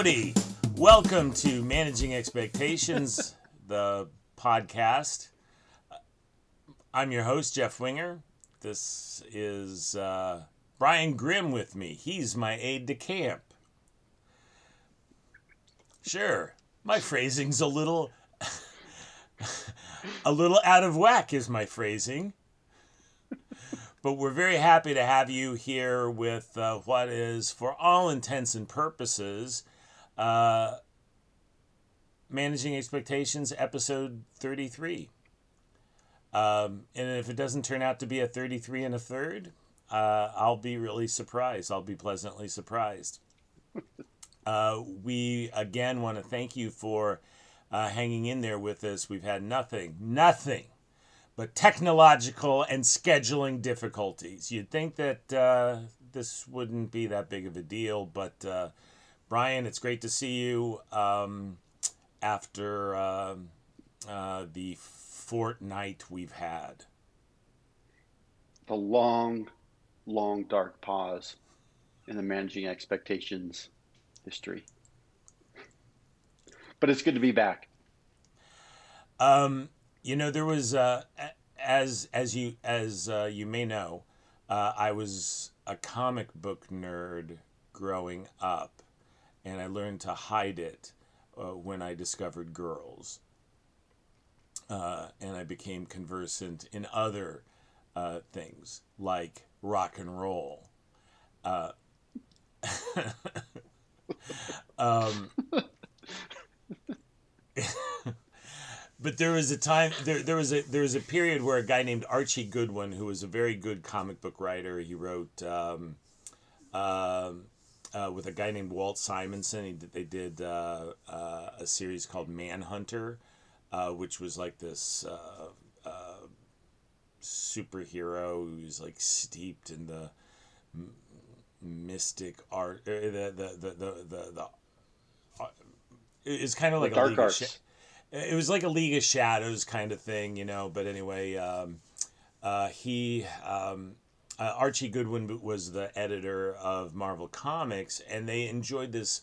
Howdy! Welcome to Managing Expectations, the podcast. I'm your host, Jeff Wenger. This is uh, Brian Grimm with me. He's my aide de camp. Sure, my phrasing's a little. a little out of whack, is my phrasing. But we're very happy to have you here with uh, what is, for all intents and purposes, uh, Managing Expectations, episode 33. Um, and if it doesn't turn out to be a 33 and a third, uh, I'll be really surprised. I'll be pleasantly surprised. Uh, we again want to thank you for uh, hanging in there with us. We've had nothing, nothing but technological and scheduling difficulties. You'd think that uh, this wouldn't be that big of a deal, but uh, Brian, it's great to see you um, after uh, uh the fortnight we've had. The long, long, dark pause in the managing expectations history. But it's good to be back. Um, you know, there was uh, as as you as uh, you may know, uh, I was a comic book nerd growing up, and I learned to hide it uh, when I discovered girls. Uh, and I became conversant in other uh, things like rock and roll. Uh, um, but there was a time there there was a there was a period where a guy named Archie Goodwin, who was a very good comic book writer, he wrote um, uh, uh, with a guy named Walt Simonson. He they did uh, uh a series called Manhunter, uh, which was like this uh, superhero who's like steeped in the m- mystic art, the the the the the. the, it's kind of like the dark arts it was like a League of Shadows kind of thing, you know. But anyway, um, uh, he um, uh, Archie Goodwin was the editor of Marvel Comics, and they enjoyed this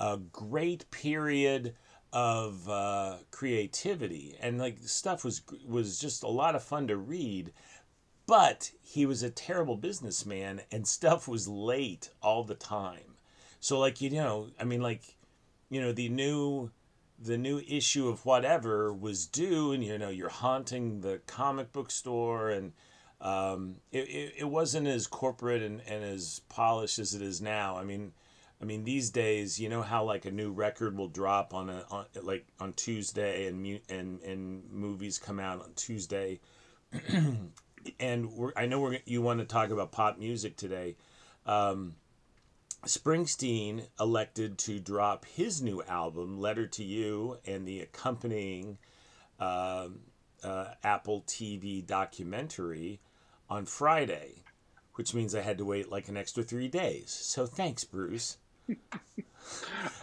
uh, great period of uh, creativity, and like stuff was was just a lot of fun to read. But he was a terrible businessman, and stuff was late all the time. So like you know, I mean, like you know, the new the new issue of whatever was due and you know you're haunting the comic book store and um, it, it, it wasn't as corporate and, and as polished as it is now. I mean i mean these days you know how like a new record will drop on a on, like on tuesday and mu- and and movies come out on tuesday. And we're, i know we're you want to talk about pop music today. Um, Springsteen elected to drop his new album, Letter to You, and the accompanying uh, uh, Apple TV documentary on Friday, which means I had to wait like an extra three days. So thanks, Bruce.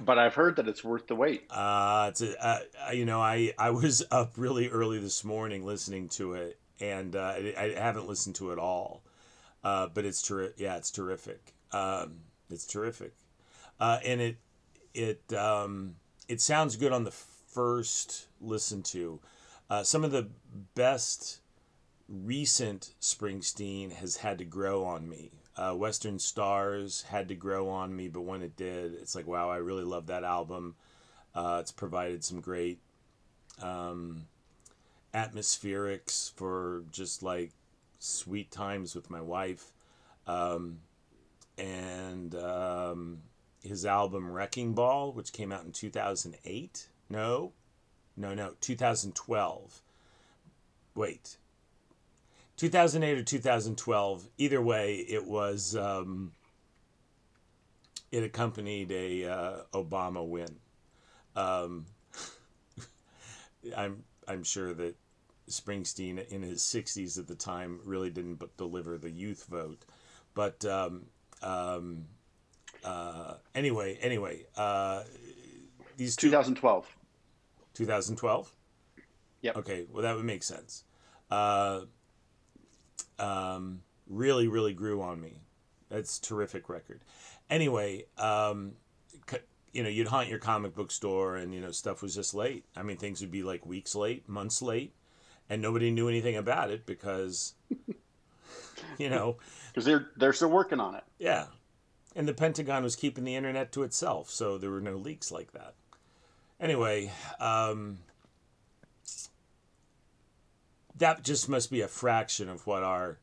but I've heard that it's worth the wait. Uh, it's a, uh, you know, I, I was up really early this morning listening to it, and uh, I, I haven't listened to it all. Uh, but it's terrific. Yeah, it's terrific. Um, it's terrific, uh, and it it um, it sounds good on the first listen to. Uh, some of the best recent Springsteen has had to grow on me. Uh, Western Stars had to grow on me, but when it did, it's like wow, I really love that album. Uh, it's provided some great um, atmospherics for just like sweet times with my wife. Um, and um, his album Wrecking Ball, which came out in 2008. No, no, no, 2012. Wait, 2008 or 2012. Either way, it was. Um, it accompanied a uh, Obama win. Um, I'm I'm sure that Springsteen in his 60s at the time really didn't deliver the youth vote, but um, um, uh, anyway, anyway, uh, these two, 2012. 2012. Yep. Okay, well that would make sense. Uh, um, really, really grew on me. That's terrific record. Anyway, um, you know, you'd haunt your comic book store, and you know, stuff was just late. I mean, things would be like weeks late, months late, and nobody knew anything about it because, you know, because they're they're still working on it. yeah, and the Pentagon was keeping the internet to itself, so there were no leaks like that. Anyway, um, that just must be a fraction of what our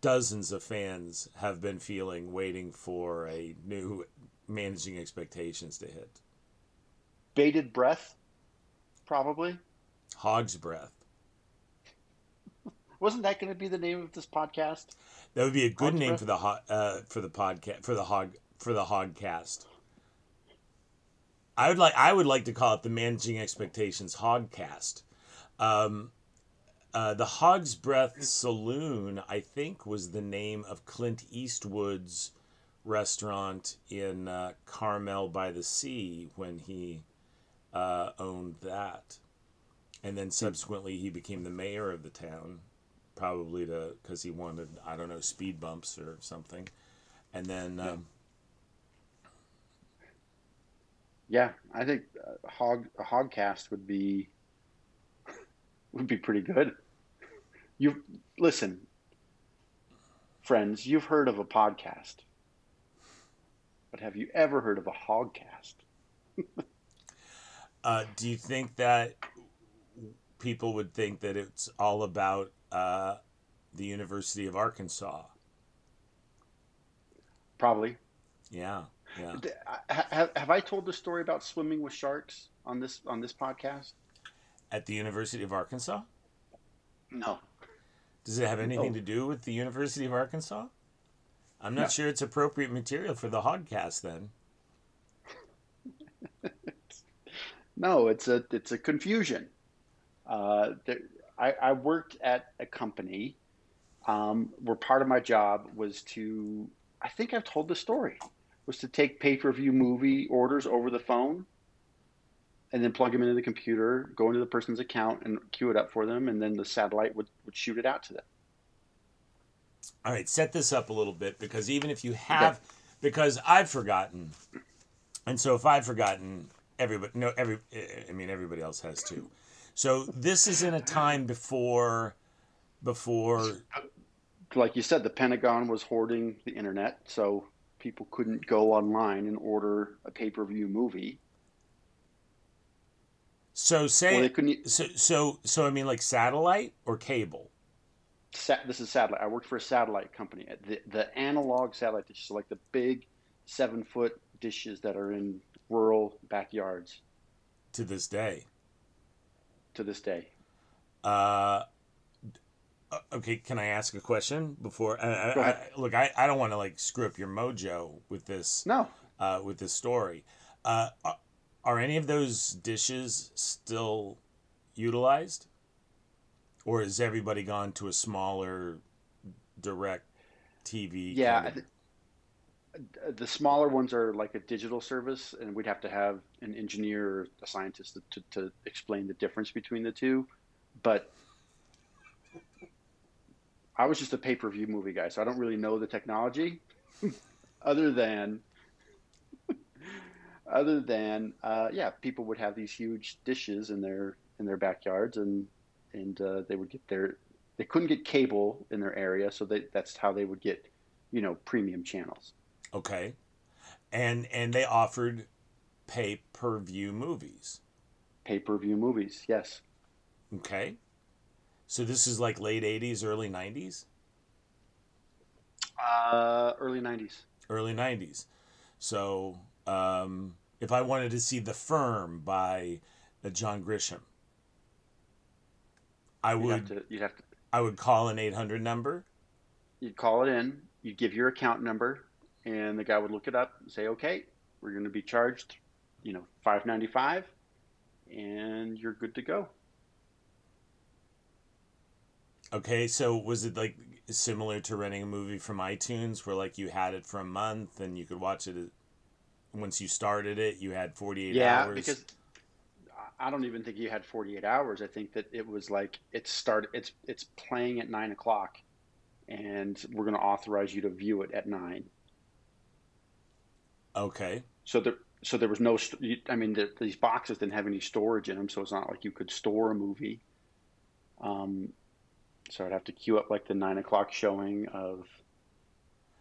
dozens of fans have been feeling waiting for a new managing expectations to hit. Bated breath, probably. Hog's breath. Wasn't that going to be the name of this podcast? That would be a good Hog's name breath? for the ho- uh, for the podcast for the hog for the hogcast. I would like I would like to call it the managing expectations hogcast. Um, uh, the Hog's Breath Saloon, I think, was the name of Clint Eastwood's restaurant in uh, Carmel by the Sea when he uh, owned that, and then subsequently he became the mayor of the town, probably to because he wanted I don't know speed bumps or something, and then um, Yeah, I think uh, hog hogcast would be would be pretty good. You listen, friends. You've heard of a podcast, but have you ever heard of a hogcast? uh, do you think that people would think that it's all about uh, the University of Arkansas? Probably. Yeah, yeah. Have, have I told the story about swimming with sharks on this on this podcast? At the University of Arkansas. No. Does it have anything No. to do with the University of Arkansas? I'm not No. sure it's appropriate material for the Hogcast then. No, it's a it's a confusion. Uh, there, I, I worked at a company um, where part of my job was to I think I've told the story was to take pay per view movie orders over the phone and then plug them into the computer, go into the person's account and queue it up for them, and then the satellite would, would shoot it out to them. All right, set this up a little bit because even if you have, because I've forgotten, and so if I've forgotten, everybody, no, every, I mean everybody else has too. So this is in a time before, before, Like you said, the Pentagon was hoarding the internet, so people couldn't go online and order a pay per view movie. So say, they couldn't. so so so I mean like satellite or cable. Sat, this is satellite. I worked for a satellite company. The the analog satellite dishes, so like the big seven foot dishes that are in rural backyards to this day. to this day. Uh, uh, okay, can I ask a question before? Uh, Go I. I, look, I, I don't want to like screw up your mojo with this No, uh, with this story. Uh, are, any of those dishes still utilized, or has everybody gone to a smaller direct TV? yeah, kind of- the smaller ones are like a digital service, and we'd have to have an engineer or a scientist to, to, to explain the difference between the two. But I was just a pay per view movie guy, so I don't really know the technology, other than other than uh, yeah, people would have these huge dishes in their in their backyards, and and uh, they would get their they couldn't get cable in their area, so they, that's how they would get you know premium channels. okay, and and they offered pay per view movies. Pay per view movies, yes. Okay, so this is like late '80s, early '90s. Uh, early '90s. early 90s. So, um, if I wanted to see The Firm by uh, John Grisham, I You'd would have to you'd have to I would call an 800 number. you'd call it in, you'd give your account number, and the guy would look it up and say, okay, we're going to be charged, you know, five ninety five, and you're good to go. Okay, so was it like similar to renting a movie from iTunes where like you had it for a month and you could watch it once you started it, you had 48 yeah, hours? because I- don't even think you had forty eight hours. I think that it was like it start it's it's playing at nine o'clock, and we're going to authorize you to view it at nine. okay. So there so there was no. I mean, the, these boxes didn't have any storage in them, so it's not like you could store a movie. Um, so I'd have to queue up like the nine o'clock showing of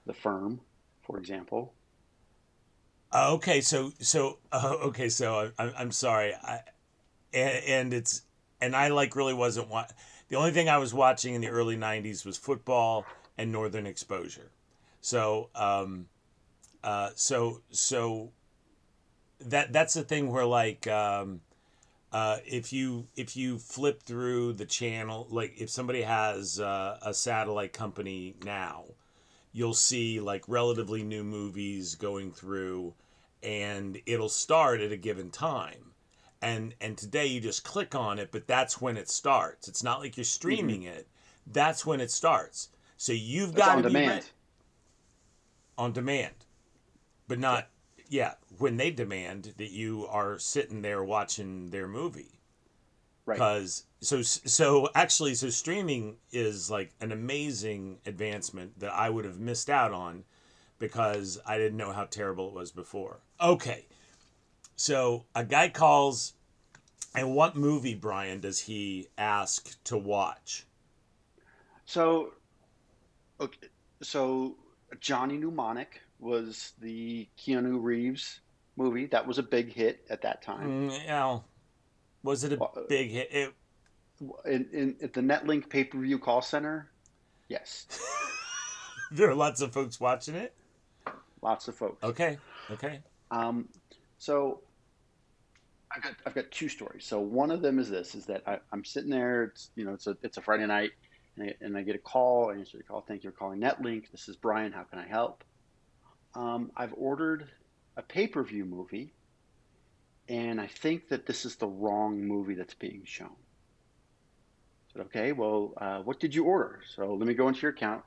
The Firm, for example. Uh, okay, so so uh, okay, so I, I'm sorry, I, and, and it's and I like really wasn't wa- the only thing I was watching in the early '90s was football and Northern Exposure. So um, uh, so so that that's the thing where like um, uh, if you if you flip through the channel, like if somebody has uh, a satellite company now, you'll see like relatively new movies going through, and it'll start at a given time. And and today you just click on it, but that's when it starts. It's not like you're streaming mm-hmm. it. That's when it starts. So you've got to be demand. On demand, but not yeah, when they demand that you are sitting there watching their movie. Right. Because so so actually so streaming is like an amazing advancement that I would have missed out on because I didn't know how terrible it was before. Okay. So a guy calls and what movie Brian does he ask to watch? So okay, so Johnny Mnemonic was the Keanu Reeves movie. That was a big hit at that time. Mm, yeah. Was it a uh, big hit? It... In, in at the Netlink pay per view call center, yes. there are lots of folks watching it. Lots of folks. Okay. Okay. Um, so I've got I've got two stories. So one of them is this: is that I, am sitting there. It's you know it's a it's a Friday night, and I, and I get a call. I answer the call. Thank you for calling Netlink. This is Brian. How can I help? um, I've ordered a pay per view movie, and I think that this is the wrong movie that's being shown. I said, okay, well, uh, what did you order? So let me go into your account,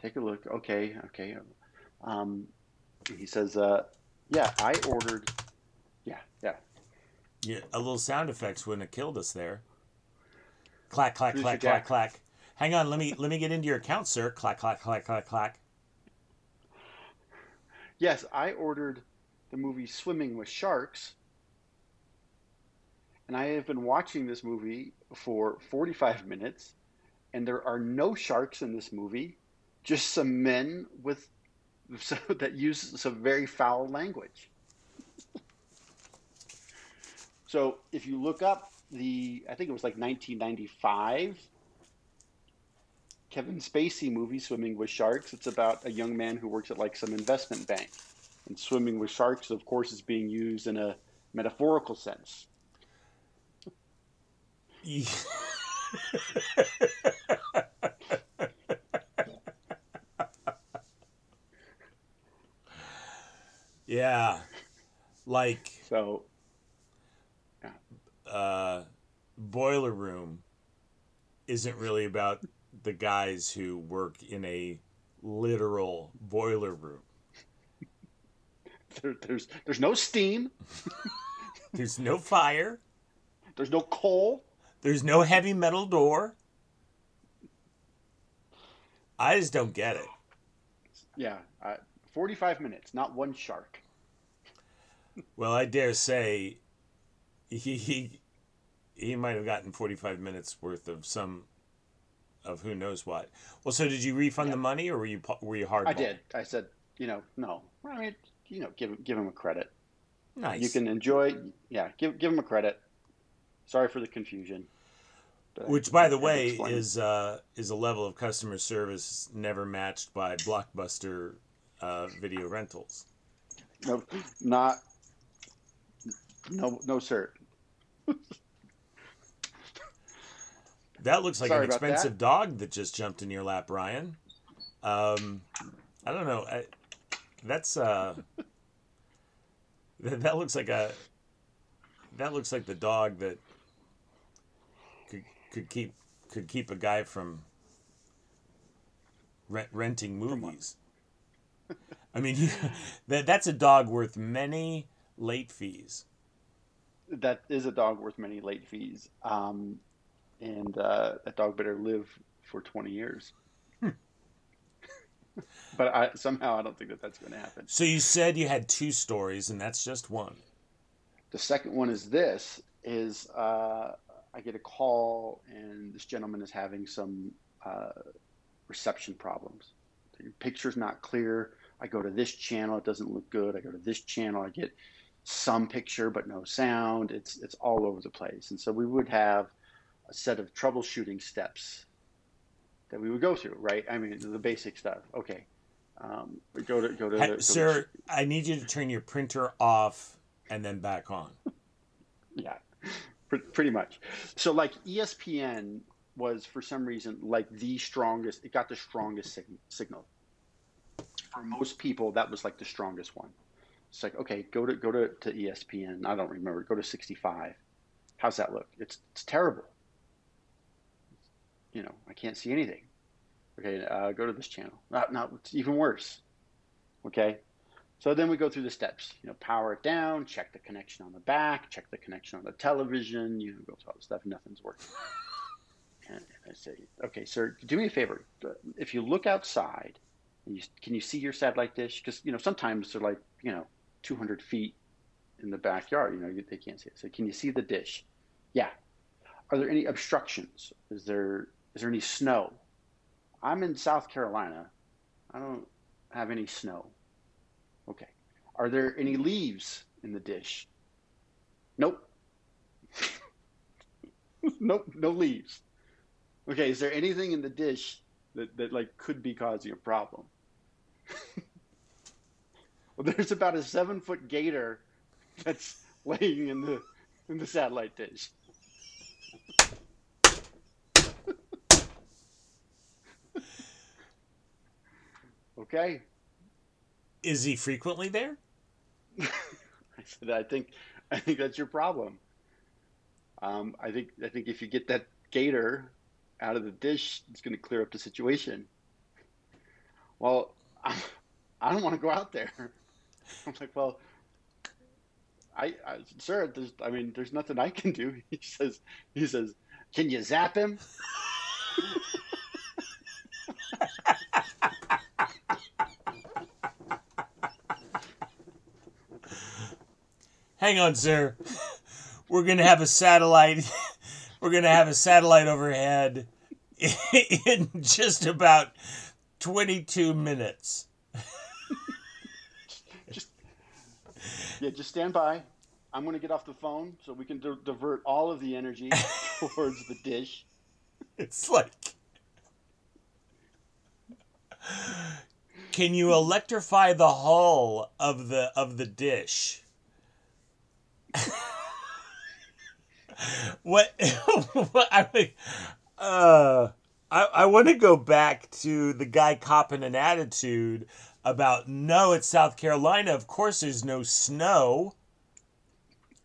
take a look. Okay, okay. Um, he says, uh, yeah, I ordered. Yeah, yeah. Yeah, a little sound effects wouldn't have killed us there. Clack, clack, clack, clack, clack. Hang on, let me let me get into your account, sir. Clack, clack, clack, clack, clack. Yes, I ordered the movie Swimming with Sharks. And I have been watching this movie for 45 minutes, and there are no sharks in this movie, just some men with so, that uses some very foul language. so if you look up the, I think it was like 1995 Kevin Spacey movie, Swimming with Sharks. It's about a young man who works at like some investment bank. And swimming with sharks, of course, is being used in a metaphorical sense. yeah. Like so yeah. uh boiler room isn't really about the guys who work in a literal boiler room. There, there's there's no steam. there's no fire. There's no coal. There's no heavy metal door. I just don't get it. Yeah, uh, 45 minutes, not one shark. Well, I dare say he, he he might have gotten 45 minutes worth of some of who knows what. Well, so did you refund yeah. the money, or were you were you hard? I did. I said, you know, no. I mean, you know, give give him a credit. Nice. You can enjoy. Yeah, give give him a credit. Sorry for the confusion. Which, by the way, is uh, is a level of customer service never matched by Blockbuster uh, video rentals. No, not. No, no, sir. That looks like Sorry an expensive that. dog that just jumped in your lap, Ryan. Um, I don't know. I, that's uh, that, that looks like a that looks like the dog that could could keep could keep a guy from rent, renting movies. I mean, that that's a dog worth many late fees. That is a dog worth many late fees. Um, and uh, that dog better live for 20 years. Hmm. but I, somehow I don't think that that's going to happen. So you said you had two stories, and that's just one. The second one is this: is uh, I get a call, and this gentleman is having some uh, reception problems. Your picture's not clear. I go to this channel, it doesn't look good. I go to this channel, I get some picture but no sound. It's it's all over the place. And so we would have a set of troubleshooting steps that we would go through, right? I mean, the basic stuff. Okay, um, go to go to. Hey, sir, to... I need you to turn your printer off and then back on. yeah, pretty much. So, like ESPN was for some reason like the strongest. It got the strongest sig- signal. For most people, that was like the strongest one. It's like okay, go to go to, to ESPN. I don't remember. Go to 65. How's that look? It's it's terrible you know, I can't see anything. Okay, uh, go to this channel. Not, not, it's even worse. Okay, so then we go through the steps. You know, power it down, check the connection on the back, check the connection on the television. You know, go through all the stuff. Nothing's working. And I say, okay, sir, do me a favor. If you look outside, you, can you see your satellite dish? Because you know sometimes they're like you know 200 feet in the backyard. You know they can't see it. So can you see the dish? Yeah. Are there any obstructions? Is there is there any snow? I'm in South Carolina. I don't have any snow. Okay. Are there any leaves in the dish? Nope. nope, no leaves. Okay, is there anything in the dish that, that like could be causing a problem? well, there's about a seven foot gator that's laying in the in the satellite dish. Okay. Is he frequently there? I said, I think, I think that's your problem. Um, I think, I think if you get that gator out of the dish, it's going to clear up the situation. Well, I, I don't want to go out there. I'm like, well, I, I sir, there's, I mean, there's nothing I can do. He says, he says, can you zap him? hang on, sir. We're gonna have a satellite. We're gonna have a satellite overhead in just about twenty-two minutes. Yeah, just stand by. I'm going to get off the phone so we can di- divert all of the energy towards the dish. It's like, can you electrify the hull of the of the dish? what, what I mean, uh, I, I want to go back to the guy copping an attitude about no, it's South Carolina. Of course, there's no snow,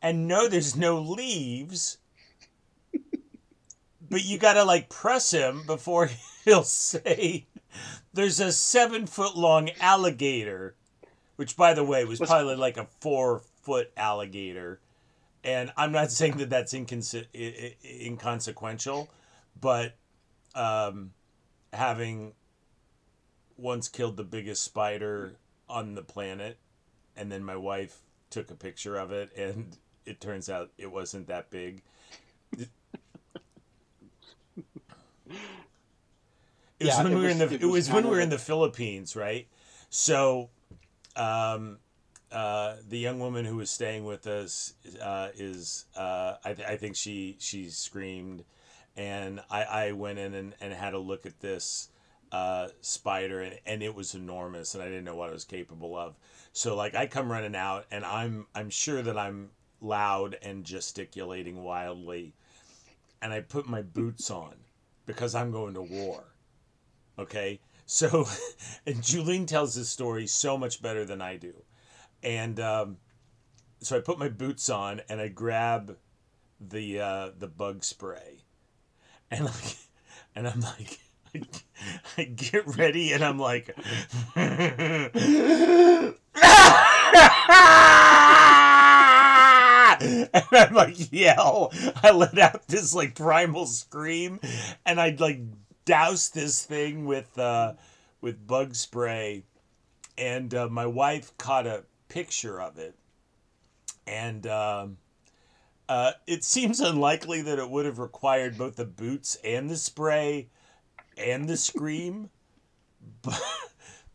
and no, there's no leaves. but you gotta like press him before he'll say there's a seven foot long alligator, which by the way was probably like a four foot alligator. And I'm not saying that that's inconse- inconsequential, but um, having once killed the biggest spider on the planet, and then my wife took a picture of it, and it turns out it wasn't that big. It, was yeah, when we were in the. It was, it was when we were in the Philippines, right? So, um, uh, the young woman who was staying with us uh, is uh, I, th- I think she she screamed and I, I went in and, and had a look at this uh, spider and, and it was enormous and I didn't know what I was capable of. So like I come running out and I'm I'm sure that I'm loud and gesticulating wildly and I put my boots on because I'm going to war okay? So and Julene tells this story so much better than I do. And um, so I put my boots on and I grab the uh, the bug spray, and like, and I'm like. I, get ready and I'm like and I'm like yell. I let out this like primal scream and I'd like douse this thing with uh with bug spray, and uh, my wife caught a picture of it, and um, uh, it seems unlikely that it would have required both the boots and the spray and the scream, but,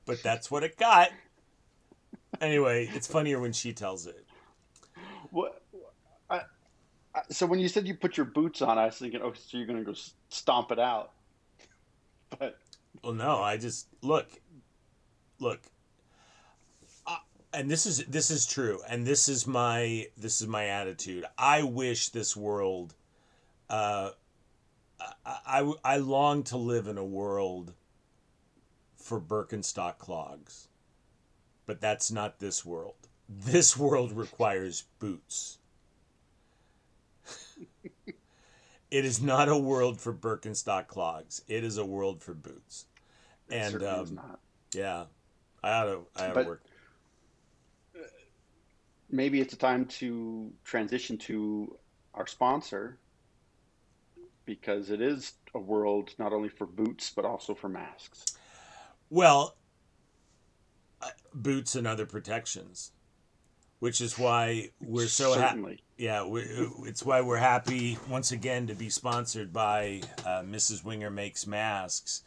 but that's what it got. Anyway, it's funnier when she tells it. What? I, I, so when you said you put your boots on, I was thinking, oh, so you're gonna go stomp it out. But Well, no, I just look, look, uh, and this is this is true, and this is my this is my attitude. I wish this world, uh, I, I I long to live in a world for Birkenstock clogs, but that's not this world. This world requires boots. it is not a world for Birkenstock clogs. It is a world for boots. it And um, yeah, I ought to. I ought to work. maybe it's a time to transition to our sponsor because it is a world not only for boots but also for masks. Well, uh, boots and other protections, which is why we're so happy. Certainly. Yeah, it's why we're happy once again to be sponsored by uh, Mrs. Wenger Makes Masks.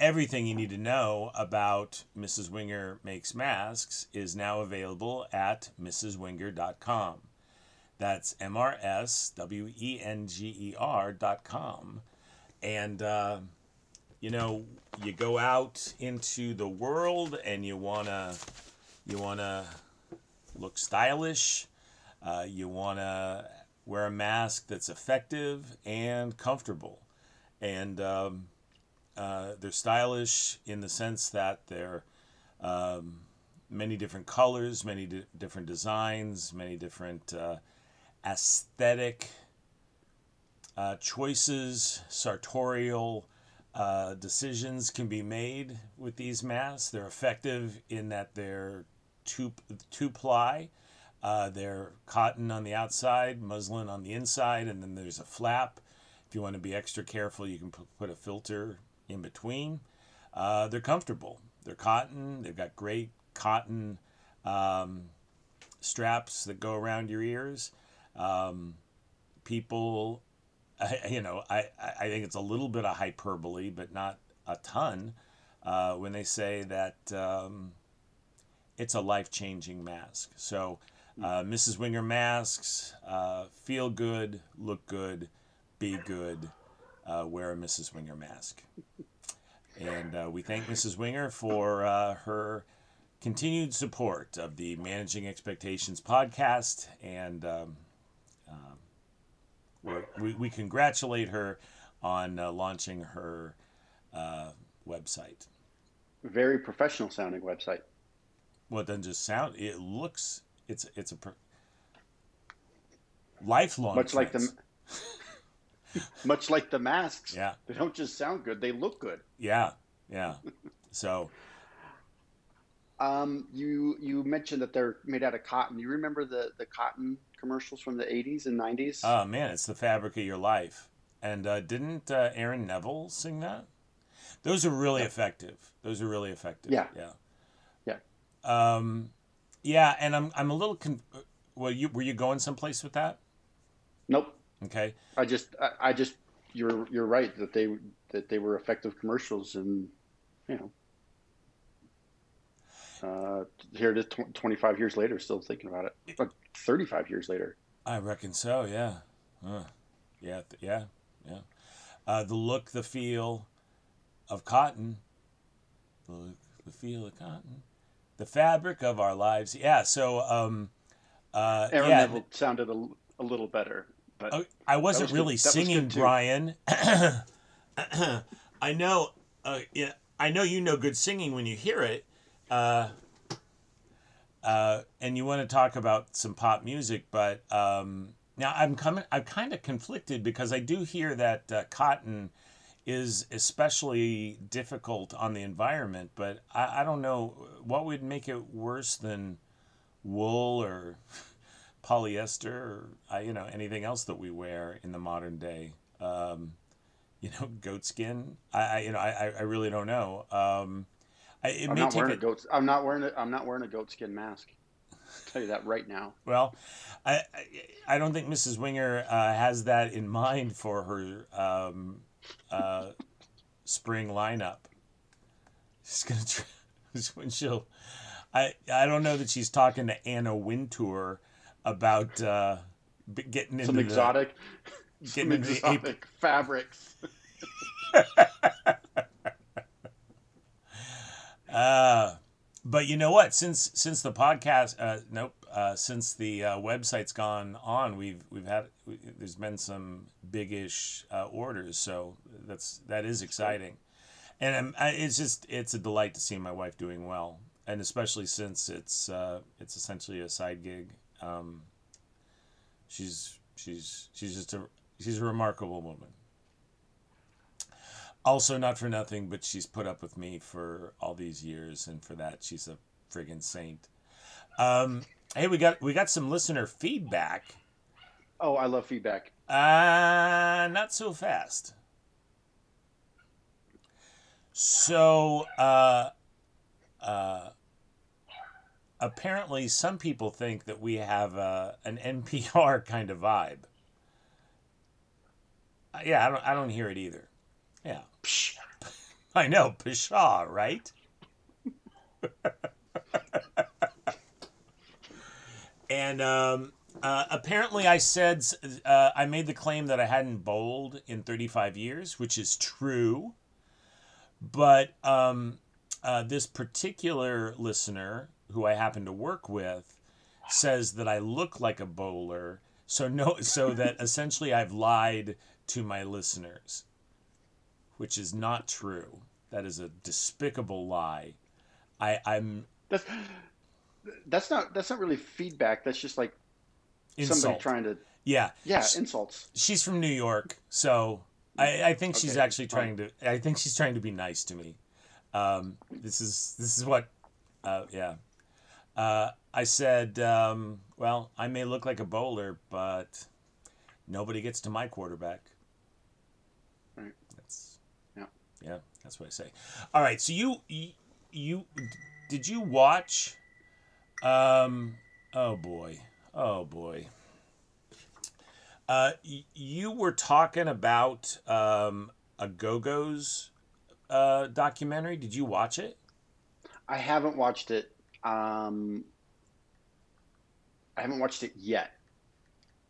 Everything you need to know about Mrs. Wenger Makes Masks is now available at mrswenger.com. That's M R S W E N G E R dot com. And, uh, you know, you go out into the world and you want to you want to look stylish uh, you want to wear a mask that's effective and comfortable. And um, uh, they're stylish in the sense that they're um, many different colors, many di- different designs, many different uh, aesthetic uh, choices, sartorial uh, decisions can be made with these masks. They're effective in that they're two, two ply. Uh, they're cotton on the outside, muslin on the inside, and then there's a flap. If you want to be extra careful, you can pu- put a filter in between. Uh, they're comfortable. They're cotton. They've got great cotton um, straps that go around your ears. Um, people, I, you know, I, I think it's a little bit of hyperbole, but not a ton, uh, when they say that um, it's a life changing mask. So, uh, Mrs. Wenger masks uh, feel good, look good, be good. Uh, wear a Mrs. Wenger mask. And uh, we thank Mrs. Wenger for uh, her continued support of the Managing Expectations podcast. And um, um, we, we congratulate her on uh, launching her uh, website. Very professional sounding website. Well, it doesn't just sound, it looks, it's, it's a per- lifelong. Much like the much like the masks. Yeah. They don't just sound good, they look good. Yeah, yeah. So, Um, you you mentioned that they're made out of cotton. You remember the the cotton commercials from the 80s and 90s? oh man, it's the fabric of your life. And uh, didn't uh, Aaron Neville sing that? Those are really Yeah. effective. Those are really effective. Yeah. Yeah. Yeah. Um, yeah, and I'm I'm a little con- well, you were you going someplace with that? Nope. Okay. I just I, I just you're you're right that they that they were effective commercials and you know uh, here it is tw- 25 years later still thinking about it but 35 years later I reckon so. Yeah. Huh. Yeah. th- Yeah. Yeah. Uh, the look, the feel of cotton. The look, the feel of cotton. The fabric of our lives. Yeah. So, um, uh, Aaron yeah. Neville sounded a, a little better but Oh, I wasn't was really was singing, good. Brian. I know. Uh, yeah, I know you know good singing when you hear it. Uh, uh, and you want to talk about some pop music, but um, now I'm coming. I'm kind of conflicted because I do hear that uh, cotton is especially difficult on the environment, but I, I don't know what would make it worse than wool or polyester or uh, you know anything else that we wear in the modern day. Um, you know, goat skin. I, I you know I, I- really don't know. Um, I, it I'm may not take wearing a, a goat. I'm not wearing a. I'm not wearing a goatskin mask. I'll tell you that right now. well, I, I I don't think Mrs. Wenger uh, has that in mind for her um, uh, spring lineup. She's gonna try when she'll. I I don't know that she's talking to Anna Wintour about uh, b- getting into Some the, exotic, getting some into the exotic fabrics. Uh, but you know what? Since since the podcast, uh, nope. Uh, since the uh, website's gone on, we've we've had we, there's been some big-ish uh, orders, so that's that is exciting, and I, it's just it's a delight to see my wife doing well, and especially since it's uh, it's essentially a side gig. Um, she's she's she's just a she's a remarkable woman. Also, not for nothing, but she's put up with me for all these years, and for that, she's a friggin' saint. Um, hey, we got we got some listener feedback. Oh, I love feedback. Uh, not so fast. So, uh, uh, apparently, some people think that we have uh, an NPR kind of vibe. Uh, yeah, I don't. I don't hear it either. Psh, I know, pshaw, right? and um, uh, apparently, I said uh, I made the claim that I hadn't bowled in 35 years, which is true. But um, uh, this particular listener, who I happen to work with, says that I look like a bowler. So no, so that essentially I've lied to my listeners which is not true. That is a despicable lie. I, I'm That's that's not that's not really feedback. That's just like insult. somebody trying to yeah, yeah Sh- insults. she's from New York, so I, I think she's Okay, actually trying to. I think she's trying to be nice to me. Um, this is this is what, uh, yeah. Uh, I said, um, well, I may look like a bowler, but nobody gets to my quarterback. Right. That's Yeah. That's what I say. All right. So you you, you did you watch? Um. Oh boy. Oh boy. Uh, you were talking about um, a Go Go's uh, documentary. Did you watch it? I haven't watched it. Um, I haven't watched it yet.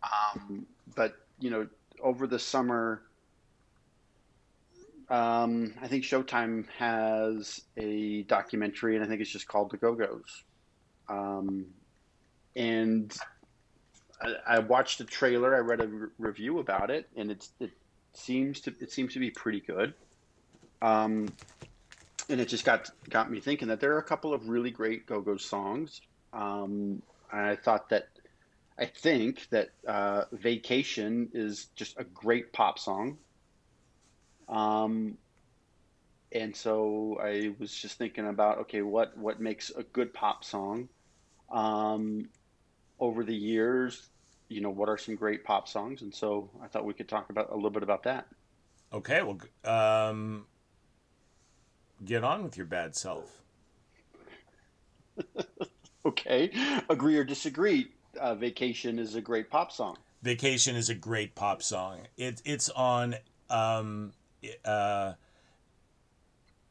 Um, but you know, over the summer, um, I think Showtime has a documentary, and I think it's just called The Go Go's. Um, and I, I watched the trailer. I read a re- review about it, and it's it seems to it seems to be pretty good. Um, and it just got got me thinking that there are a couple of really great Go Go songs. Um, I thought that I think that uh, Vacation is just a great pop song. Um, and so I was just thinking about okay, what what makes a good pop song? Um, over the years, you know, what are some great pop songs? And so I thought we could talk about a little bit about that. Okay. Well, um, get on with your bad self. Okay, agree or disagree? Uh, Vacation is a great pop song. Vacation is a great pop song. It, it's on um, uh,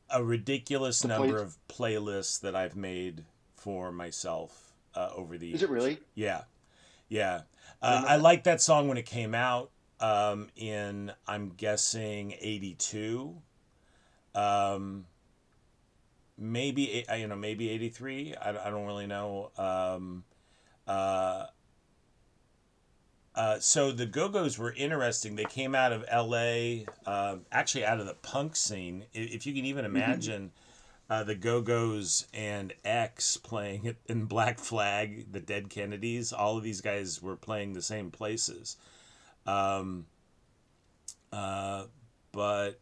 a ridiculous The number play- of playlists that I've made for myself uh, over the years. Is it really? Yeah, yeah. I Uh, I that. like that song when it came out um, in I'm guessing '82, um, maybe eh, you know maybe '83. I, I don't really know. Um, uh, uh, so the Go Go's were interesting. They came out of L.A., um, actually out of the punk scene. If you can even imagine uh, the Go Go's and X playing in Black Flag, the Dead Kennedys, all of these guys were playing the same places. Um, uh, but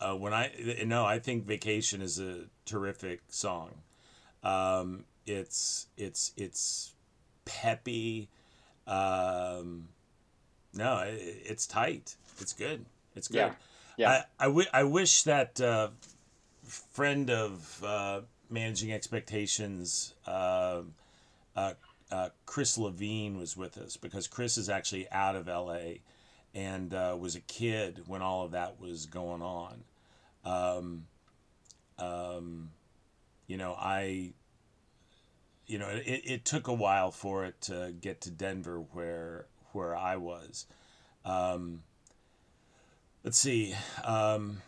uh, when I no, I think Vacation is a terrific song. Um, it's it's it's peppy. Um, no, it, it's tight. It's good. It's good. Yeah, yeah. I, I, w- I wish that uh, friend of uh, managing expectations, uh, uh, uh, Chris Levine was with us because Chris is actually out of LA and uh, was a kid when all of that was going on. Um, um, you know, I, you know, it, it took a while for it to get to Denver where where I was. Um, let's see. Um,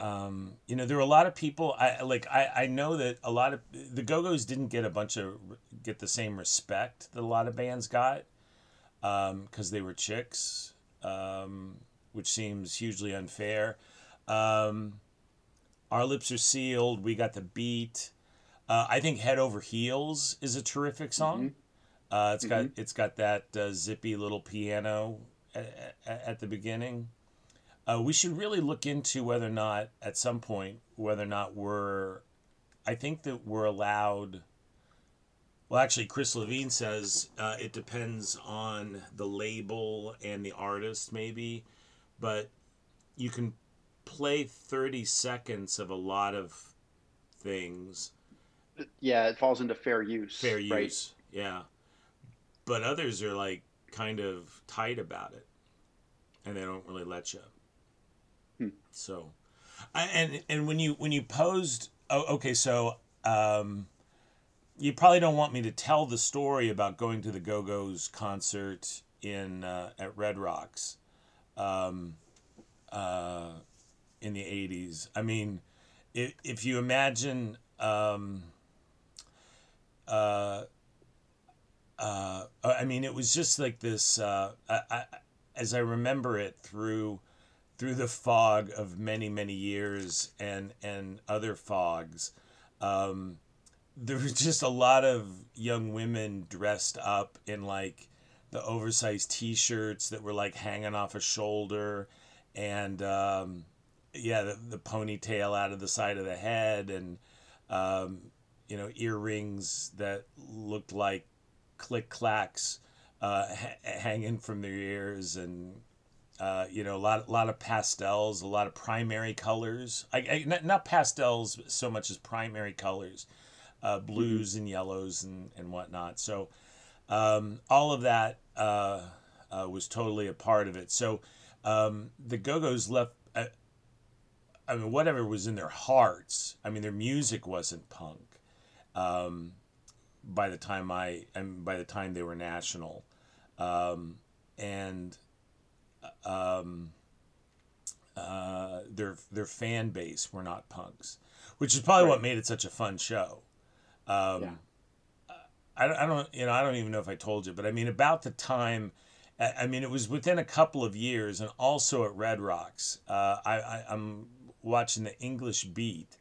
um, you know, there were a lot of people. I like. I, I know that a lot of the Go Go's didn't get a bunch of get the same respect that a lot of bands got because um, they were chicks, um, which seems hugely unfair. Um, Our lips are sealed. We got the beat. Uh, I think Head Over Heels is a terrific song. Uh, it's got it's got that uh, zippy little piano at, at the beginning. Uh, we should really look into whether or not, at some point, whether or not we're. I think that we're allowed. Well, actually, Chris Levine says uh, it depends on the label and the artist, maybe, but you can play 30 seconds of a lot of things. Yeah, it falls into fair use. Fair right? use, yeah. But others are like kind of tight about it, and they don't really let you. Hmm. So, I, and and when you when you posed, oh, okay, so um, you probably don't want me to tell the story about going to the Go Go's concert in uh, at Red Rocks, um, uh, in the '80s. I mean, if if you imagine. Um, uh, uh, I mean, it was just like this. Uh, I, I, as I remember it through through the fog of many many years and and other fogs, um, there was just a lot of young women dressed up in like the oversized T-shirts that were like hanging off a shoulder, and um, yeah, the, the ponytail out of the side of the head, and um, you know earrings that looked like click clacks uh, ha- hanging from their ears and uh, you know a lot a lot of pastels a lot of primary colors. I, I not, not pastels so much as primary colors uh, blues and yellows and, and whatnot. So um, all of that uh, uh, was totally a part of it. So um, the go-go's left uh, I mean whatever was in their hearts I mean their music wasn't punk um, by the time I and by the time they were national, um, and um, uh, their their fan base were not punks, which is probably Right. what made it such a fun show. Um, Yeah. I, don't- I don't you know I don't even know if I told you, but I mean about the time. I I mean, it was within a couple of years, and also at Red Rocks. Uh, I, I I'm watching the English Beat,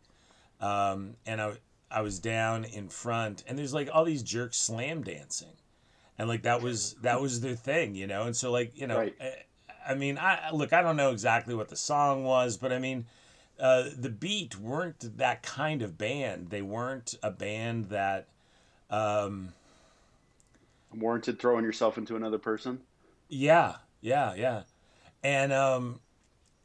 um, and I I was down in front, and there's like all these jerks slam dancing, and like that was that was their thing, you know. And so like you know, Right. I, I mean, I look, I don't know exactly what the song was, but I mean, uh, the Beat weren't that kind of band. They weren't a band that. Um, Warranted throwing yourself into another person. Yeah, yeah, yeah. And um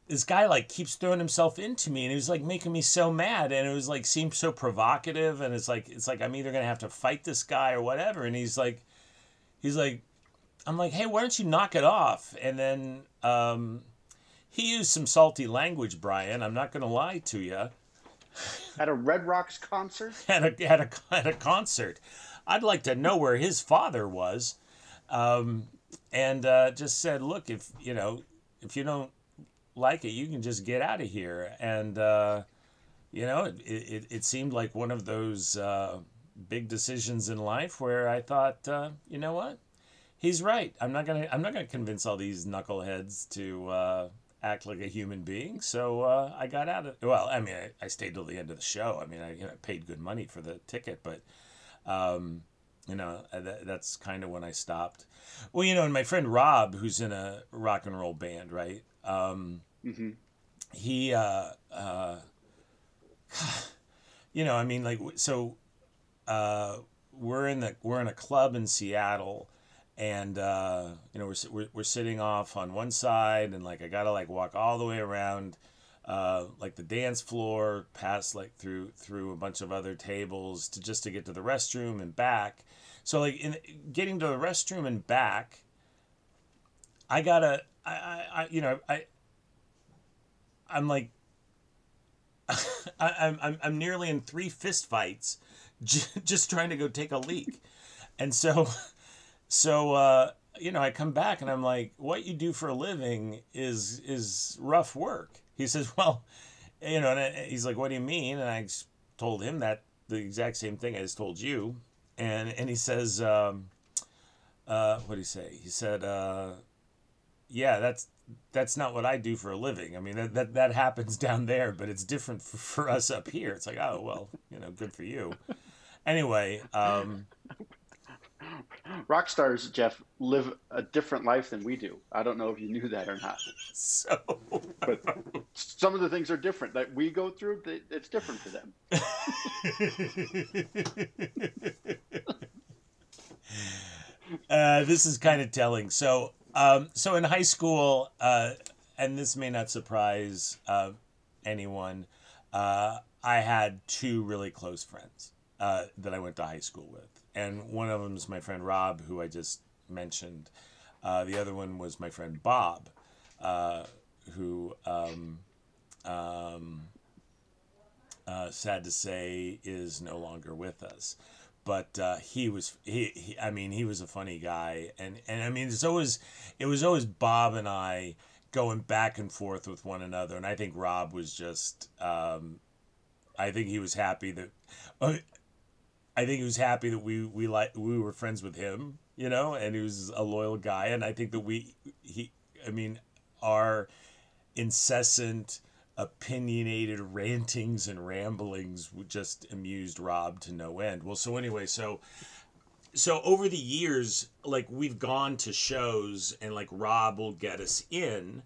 this guy like keeps throwing himself into me and he was like making me so mad and it was like seemed so provocative and it's like it's like I'm either gonna have to fight this guy or whatever and he's like he's like I'm like, hey, why don't you knock it off? And then um he used some salty language, Brian. I'm not gonna lie to you. At a Red Rocks concert? At a at a at a concert, I'd like to know where his father was, um, and uh, just said, look, if you know, if you don't like it, you can just get out of here. And uh, you know, it, it it seemed like one of those uh, big decisions in life where I thought, uh, you know what, he's right. I'm not gonna I'm not gonna convince all these knuckleheads to. Uh, act like a human being so uh, i got out of well i mean I, I stayed till the end of the show i mean i you know, paid good money for the ticket but um, you know uh, that, that's kind of when i stopped well you know and my friend rob who's in a rock and roll band right um, hmm he uh, uh, you know i mean like so uh, we're in the we're in a club in seattle and uh, you know we're, we're, we're sitting off on one side and like i gotta like walk all the way around uh, like the dance floor, pass like through through a bunch of other tables to just to get to the restroom and back. So like in getting to the restroom and back, I gotta I, I, I you know I I'm like I, I'm, I'm I'm nearly in three fist fights just trying to go take a leak. And so so uh you know, I come back and I'm like, what you do for a living is is rough work. He says, well, you know, and he's like, what do you mean? And I told him that the exact same thing I just told you. And and he says, um, uh, what did he say? He said, uh, yeah, that's that's not what I do for a living. I mean, that, that, that happens down there, but it's different for, for us up here. It's like, oh, well, you know, good for you. Anyway, um, rock stars, Jeff, live a different life than we do. I don't know if you knew that or not. So, but some of the things are different that we go through. It's different for them. uh, this is kind of telling. So, um, so in high school, uh, and this may not surprise uh, anyone, uh, I had two really close friends uh, that I went to high school with and one of them is my friend Rob, who I just mentioned. Uh, the other one was my friend Bob, uh, who, um, um, sad to say, is no longer with us. But uh, he was he, he I mean he was a funny guy. And and I mean it's always it was always Bob and I going back and forth with one another. And I think Rob was just um, I think he was happy that uh, I think he was happy that we we like we were friends with him, you know, and he was a loyal guy, and I think that we he I mean our incessant opinionated rantings and ramblings just amused Rob to no end. Well, so anyway, so so over the years, like we've gone to shows and like Rob will get us in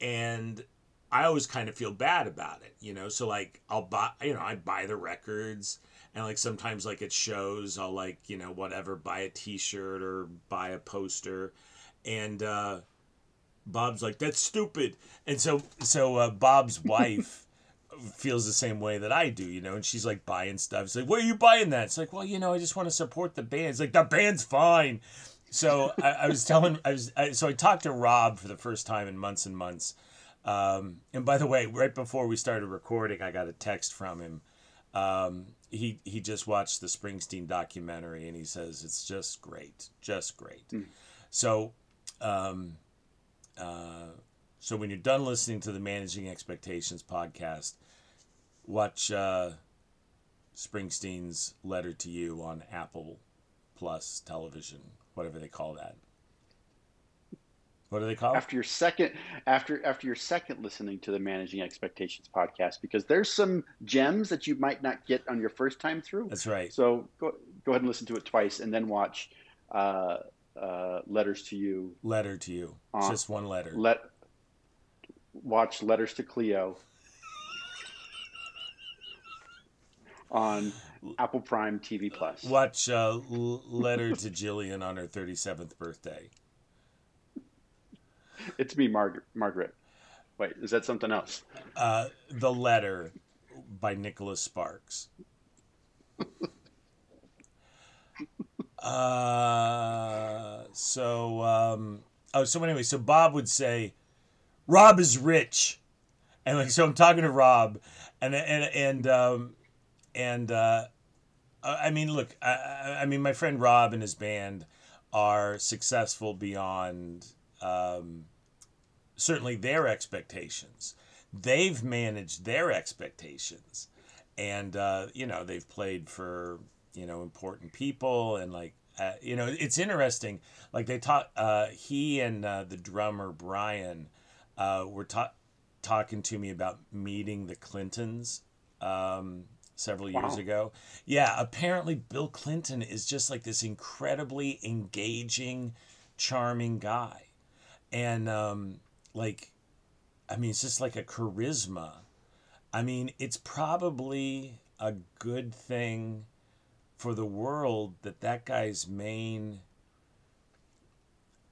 and I always kind of feel bad about it, you know. So like I'll buy you know, I buy the records and like sometimes like at shows i'll like you know whatever buy a t-shirt or buy a poster and uh bob's like that's stupid. And so so uh, bob's wife feels the same way that i do you know and she's like buying stuff. It's like where are you buying that? It's like well you know i just want to support the band. It's like the band's fine. So I, I, was telling i was I, so i talked to rob for the first time in months and months. Um, and by the way right before we started recording i got a text from him. Um, he he just watched the Springsteen documentary and he says it's just great, just great. Mm. So, um, uh, so when you're done listening to the Managing Expectations podcast, watch uh, Springsteen's letter to you on Apple Plus television, whatever they call that. What do they call? After your second, after after your second listening to the Managing Expectations podcast, because there's some gems that you might not get on your first time through. That's right. So go go ahead and listen to it twice, and then watch uh, uh, Letters to You. Letter to You. Uh, just one letter. Let watch Letters to Cleo on Apple Prime TV Plus. Watch uh, Letter to Gillian on her 37th birthday. it's me, Margaret. Margaret. Wait, is that something else? Uh, the Letter by Nicholas Sparks. uh, so, um, oh, so anyway, so Bob would say, Rob is rich. And like, so I'm talking to Rob, and, and, and, um, and, uh, I mean, look, I, I mean, my friend Rob and his band are successful beyond um, certainly their expectations. They've managed their expectations, and uh, you know they've played for you know important people and like uh, you know it's interesting. Like they talk, uh, he and uh, the drummer Brian uh, were ta- talking to me about meeting the Clintons. Um, several years wow. ago. Yeah, apparently Bill Clinton is just like this incredibly engaging, charming guy and um, like, I mean, it's just like a charisma. I mean, it's probably a good thing for the world that that guy's main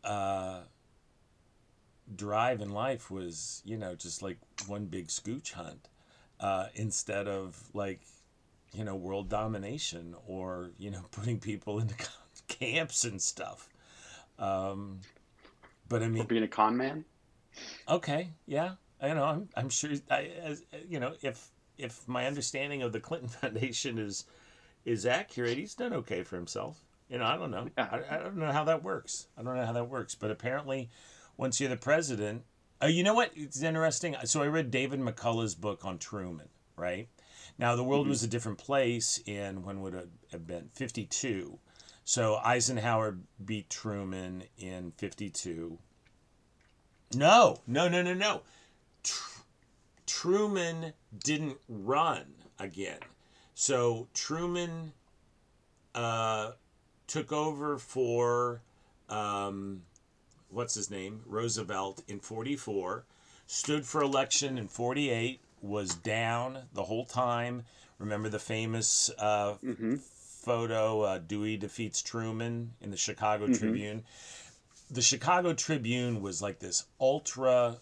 uh, drive in life was, you know, just like one big scooch hunt uh, instead of like, you know, world domination or, you know, putting people into camps and stuff. Um, but I mean, being a con man. Okay, yeah, I know. I'm, I'm sure. I, as, you know, if if my understanding of the Clinton Foundation is is accurate, he's done okay for himself. You know, I don't know. Yeah. I, I don't know how that works. I don't know how that works. But apparently, once you're the president, uh, you know what? It's interesting. So I read David McCullough's book on Truman. Right now, the world was a different place in when would it have been fifty two. So Eisenhower beat Truman in fifty two. No, no, no, no, no. Tr- Truman didn't run again. So Truman uh, took over for um, what's his name Roosevelt in 44, stood for election in 48, was down the whole time. Remember the famous uh, photo uh, Dewey defeats Truman in the Chicago Tribune. The Chicago Tribune was like this ultra.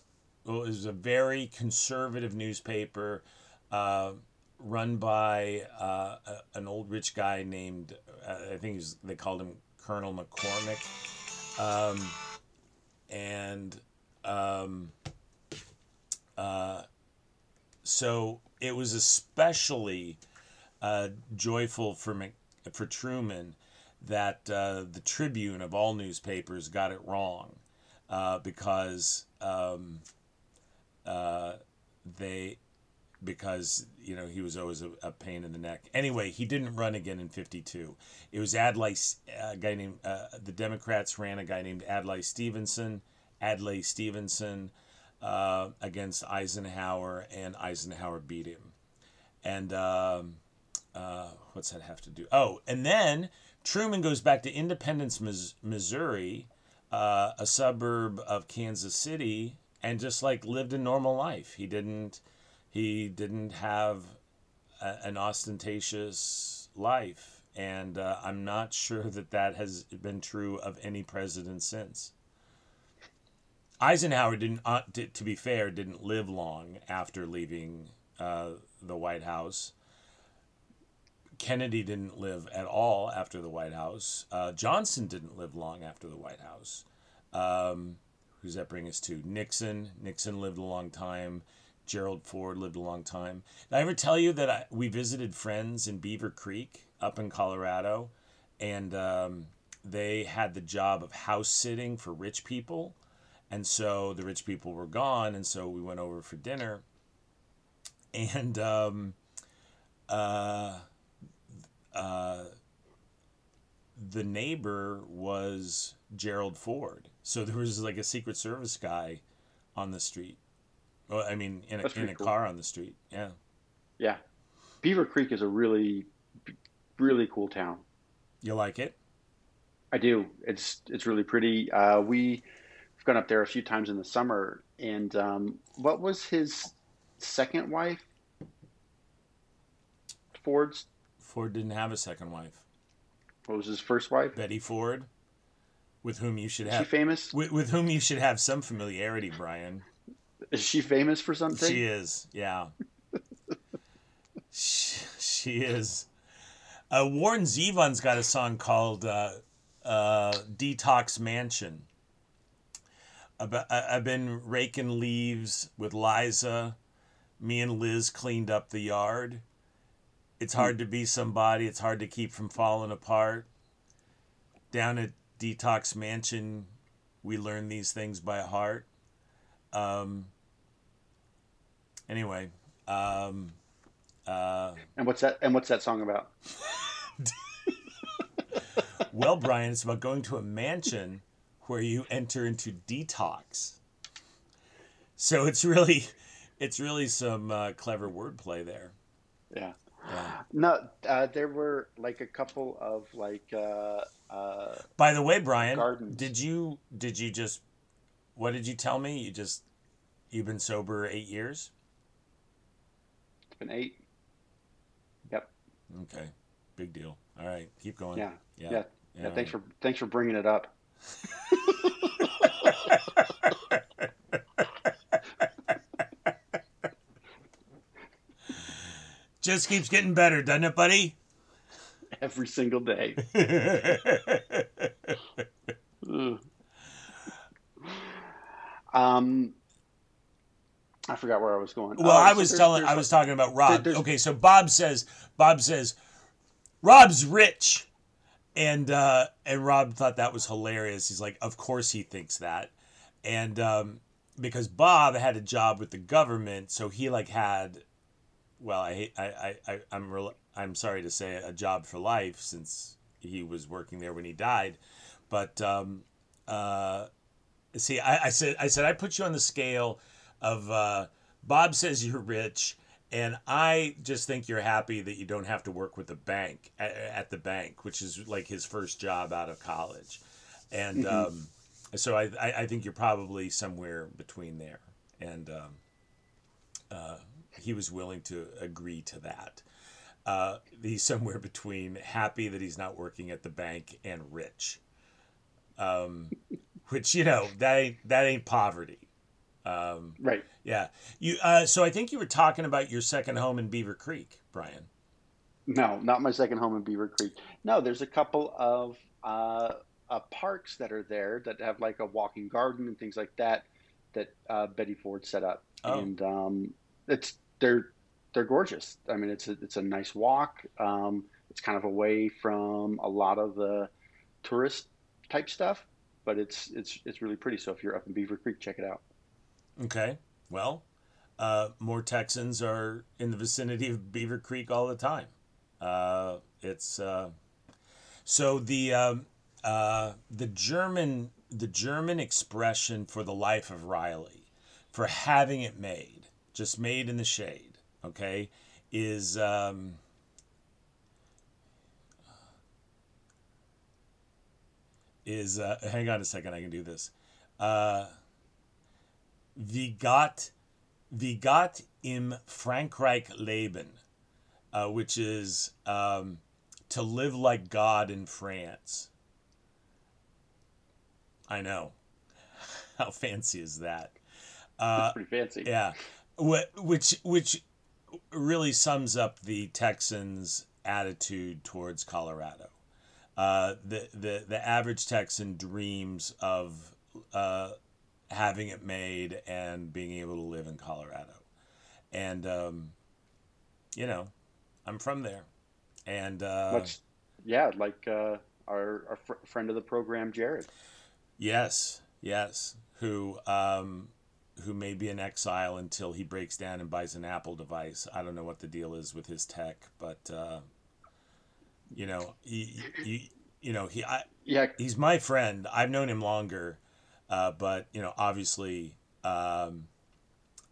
Well, it was a very conservative newspaper. Uh, run by uh, a- an old rich guy named uh, I think he's, they called him Colonel McCormick, um, and um, uh, so it was especially uh, joyful for Mc, for Truman that uh, the Tribune of all newspapers got it wrong uh, because um, they because you know he was always a, a pain in the neck. Anyway, he didn't run again in '52. It was Adlai, a guy named uh, the Democrats ran a guy named Adlai Stevenson, Adlai Stevenson, uh, against Eisenhower, and Eisenhower beat him. And um, uh, what's that have to do? Oh, and then Truman goes back to Independence, Missouri, uh, a suburb of Kansas City, and just like lived a normal life. He didn't he didn't have a, an ostentatious life, and uh, I'm not sure that that has been true of any president since. Eisenhower didn't, uh, to, to be fair, didn't live long after leaving uh, the White House. Kennedy didn't live at all after the White House. Uh, Johnson didn't live long after the White House. Um, who's that bring us to? Nixon. Nixon lived a long time. Gerald Ford lived a long time. Did I ever tell you that I, we visited friends in Beaver Creek up in Colorado, and um, they had the job of house sitting for rich people, and so the rich people were gone, and so we went over for dinner, and um, uh, uh, the neighbor was Gerald Ford, so there was like a Secret Service guy on the street. Well, I mean, in a, in a cool. car on the street. Yeah. Yeah, Beaver Creek is a really, really cool town. You like it? I do. It's it's really pretty. Uh, we've gone up there a few times in the summer, and um, what was his second wife? Ford's. Ford didn't have a second wife. What was his first wife? Betty Ford, with whom you should Is she have famous? with, with whom you should have some familiarity, Brian. Is she famous for something? She is, yeah. she, she is. Uh, Warren Zevon's got a song called uh, uh, "Detox Mansion." About, I've been raking leaves with Liza. Me and Liz cleaned up the yard. It's hard to be somebody. It's hard to keep from falling apart. Down at Detox Mansion, we learn these things by heart. Um, anyway, um, uh, And what's that? And what's that song about? well, Brian, it's about going to a mansion where you enter into detox. So it's really, it's really some uh, clever wordplay there. Yeah. Yeah. No, uh, there were like a couple of like uh, uh, By the way, Brian, Gardens. did you did you just what did you tell me? You just you've been sober eight years. It's been eight. Yep. Okay. Big deal. All right. Keep going. Yeah. Yeah. Yeah. yeah thanks right. for thanks for bringing it up. Just keeps getting better, doesn't it, buddy? Every single day. um I forgot where I was going. Well, Oh, I was telling, I was talking about Rob. there's- okay, so Bob says, Bob says, Rob's rich, and uh, and Rob thought that was hilarious. He's like, of course he thinks that, and um, because Bob had a job with the government, so he like had, well, I hate, I, I, I I'm real, I'm sorry to say, a job for life since he was working there when he died, but um, uh, see, I, I said, I said, I put you on the scale of uh, Bob says you're rich, and I just think you're happy that you don't have to work with the bank at, at the bank, which is like his first job out of college, and um, so I, I, I think you're probably somewhere between there, and um, uh, he was willing to agree to that. Uh, he's somewhere between happy that he's not working at the bank and rich, um, which you know that ain't that ain't poverty. Um, right. yeah, you. Uh, so I think you were talking about your second home in Beaver Creek, Brian. No, not my second home in Beaver Creek. No, there's a couple of uh, uh, parks that are there that have like a walking garden and things like that that uh, Betty Ford set up, Oh. and um, it's they're they're gorgeous. I mean, it's a, it's a nice walk. Um, it's kind of away from a lot of the tourist type stuff, but it's it's it's really pretty. So if you're up in Beaver Creek, check it out. Okay, well, uh, more Texans are in the vicinity of Beaver Creek all the time. Uh, it's uh, so the um, uh, the German the German expression for the life of Riley, for having it made, just made in the shade. Okay, is um, is uh, hang on a second, I can do this. Wie Gott, wie Gott im Frankreich leben, uh, which is um, to live like God in France. I know. How fancy is that? Uh, It's pretty fancy. yeah, Wh- which which really sums up the Texans' attitude towards Colorado. Uh, the the the average Texan dreams of uh, having it made and being able to live in Colorado, and um, you know, I'm from there, and uh, Much, yeah, like uh, our, our fr- friend of the program, Jared. Yes, yes. Who um, who may be in exile until he breaks down and buys an Apple device. I don't know what the deal is with his tech, but uh, you know, he, he you know he I, Yeah, he's my friend. I've known him longer, uh, but you know, obviously, um,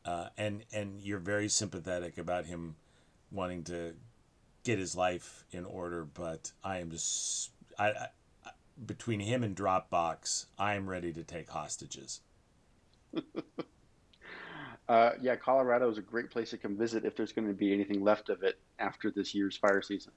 uh, and and you're very sympathetic about him wanting to get his life in order. But I am just I, I between him and Dropbox, I am ready to take hostages. uh, yeah. Colorado is a great place to come visit if there's going to be anything left of it after this year's fire season.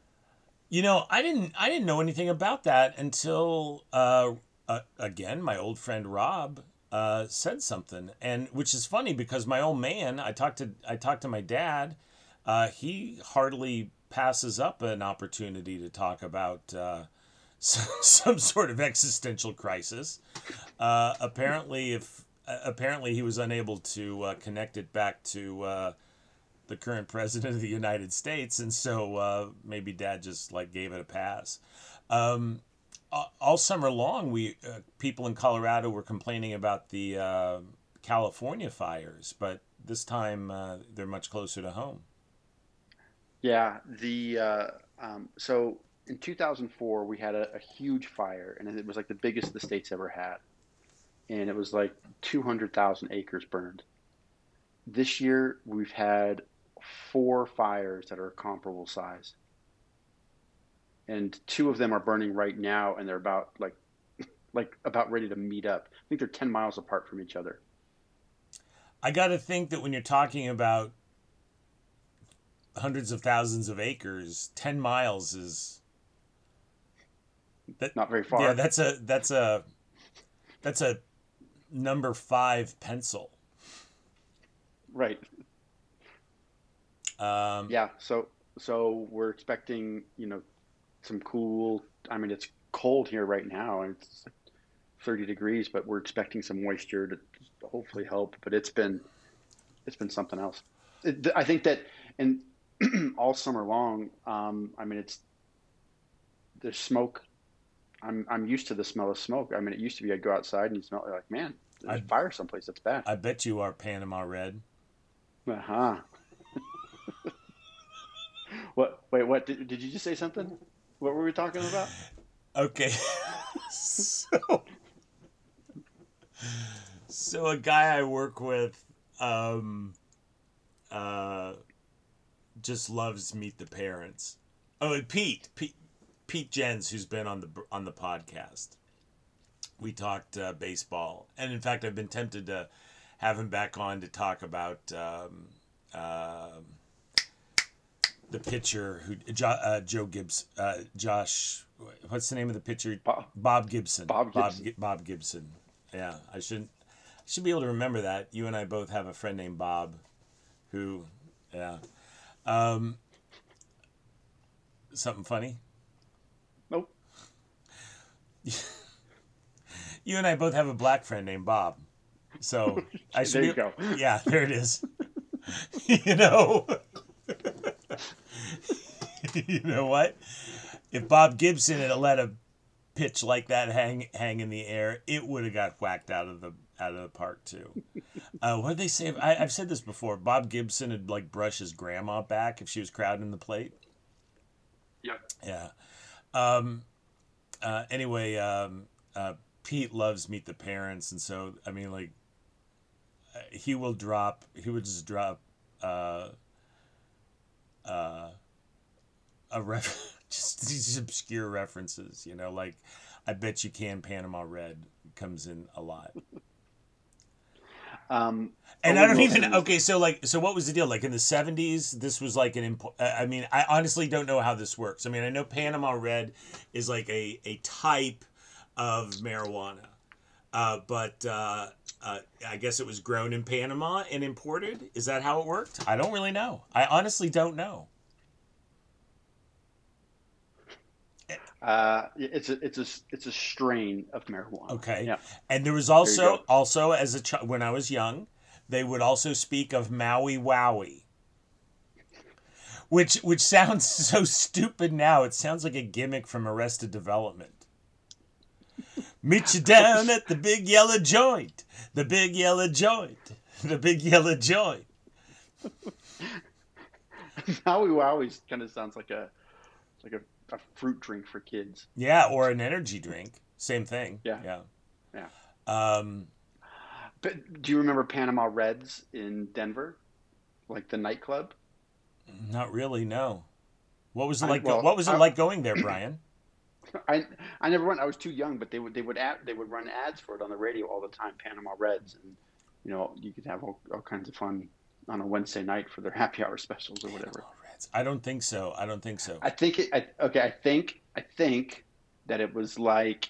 You know, I didn't I didn't know anything about that until uh, uh, again my old friend Rob uh, said something, and which is funny because my old man I talked to I talked to my dad, uh, he hardly passes up an opportunity to talk about uh, some sort of existential crisis. Uh, apparently, if apparently he was unable to connect it back to. The current president of the United States, and so maybe Dad just like gave it a pass. Um, all summer long, we uh, people in Colorado were complaining about the uh, California fires, but this time uh, they're much closer to home. Yeah, the uh, um, so in 2004 we had a, a huge fire, and it was like the biggest the state's ever had, and it was like 200,000 acres burned. This year we've had four fires that are comparable size, and two of them are burning right now, and they're about like like about ready to meet up. I think they're 10 miles apart from each other. I got to think that when you're talking about hundreds of thousands of acres, ten miles is that Not very far. yeah that's a that's a that's a number five pencil. Right. Um, Yeah. So so we're expecting, you know, some cool. I mean, it's cold here right now, and it's 30 degrees, but we're expecting some moisture to hopefully help. But it's been it's been something else. It, I think that and all summer long, um, I mean, it's there's smoke. I'm I'm used to the smell of smoke. I mean, it used to be I'd go outside and you smell like, man, there's I- fire someplace. That's bad. I bet you are Panama Red. Uh huh. what? Wait, what? Did, did you just say something? What were we talking about? Okay. so, so a guy I work with, um, uh, just loves Meet the Parents. Oh, Pete, Pete, Pete Jens, who's been on the on the podcast. We talked uh, baseball, and in fact, I've been tempted to have him back on to talk about um, um the pitcher who jo, uh, Joe Gibbs, uh, Josh. What's the name of the pitcher? Bob, Bob Gibson. Bob Bob, Gibson. Gi- Bob Gibson. Yeah, I should I should be able to remember that. You and I both have a friend named Bob, who, yeah. Um, something funny. Nope. You and I both have a black friend named Bob, so I should. There you be- go. Yeah, there it is. you know. you know what? If Bob Gibson had let a pitch like that hang hang in the air, it would have got whacked out of the out of the park too. Uh, what did they say? I, I've said this before. Bob Gibson would like brush his grandma back if she was crowding the plate. Yep. Yeah. Um, uh, anyway, um, uh, Pete loves Meet the Parents, and so I mean, like, uh, he will drop. He would just drop. Uh, uh, a ref, just these obscure references, you know, like I bet you can Panama Red comes in a lot. Um, And Owen I don't even okay. So like, so what was the deal? Like in the seventies, this was like an. Uh, I mean, I honestly don't know how this works. I mean, I know Panama Red is like a a type of marijuana, uh, but uh, uh, I guess it was grown in Panama and imported. Is that how it worked? I don't really know. I honestly don't know. Uh, it's a it's a it's a strain of marijuana. Okay. Yeah. And there was also go. also as a ch- when I was young, they would also speak of Maui Wowie. Which which sounds so stupid now. It sounds like a gimmick from Arrested Development. Meet you down at the big yellow joint. The big yellow joint. The big yellow joint. Maui Wowie kind of sounds like a like a, a fruit drink for kids. Yeah, or an energy drink. Same thing. Yeah. Yeah. Yeah. Um, But do you remember Panama Reds in Denver, like the nightclub? not really, no. What was it I- like well, what was it I- like going there, Brian? I I never went. I was too young, but they would they would ad, they would run ads for it on the radio all the time. Panama Reds, and you know you could have all, all kinds of fun on a Wednesday night for their happy hour specials or whatever. Reds. I don't think so. I don't think so. I think it. I, okay, I think I think that it was like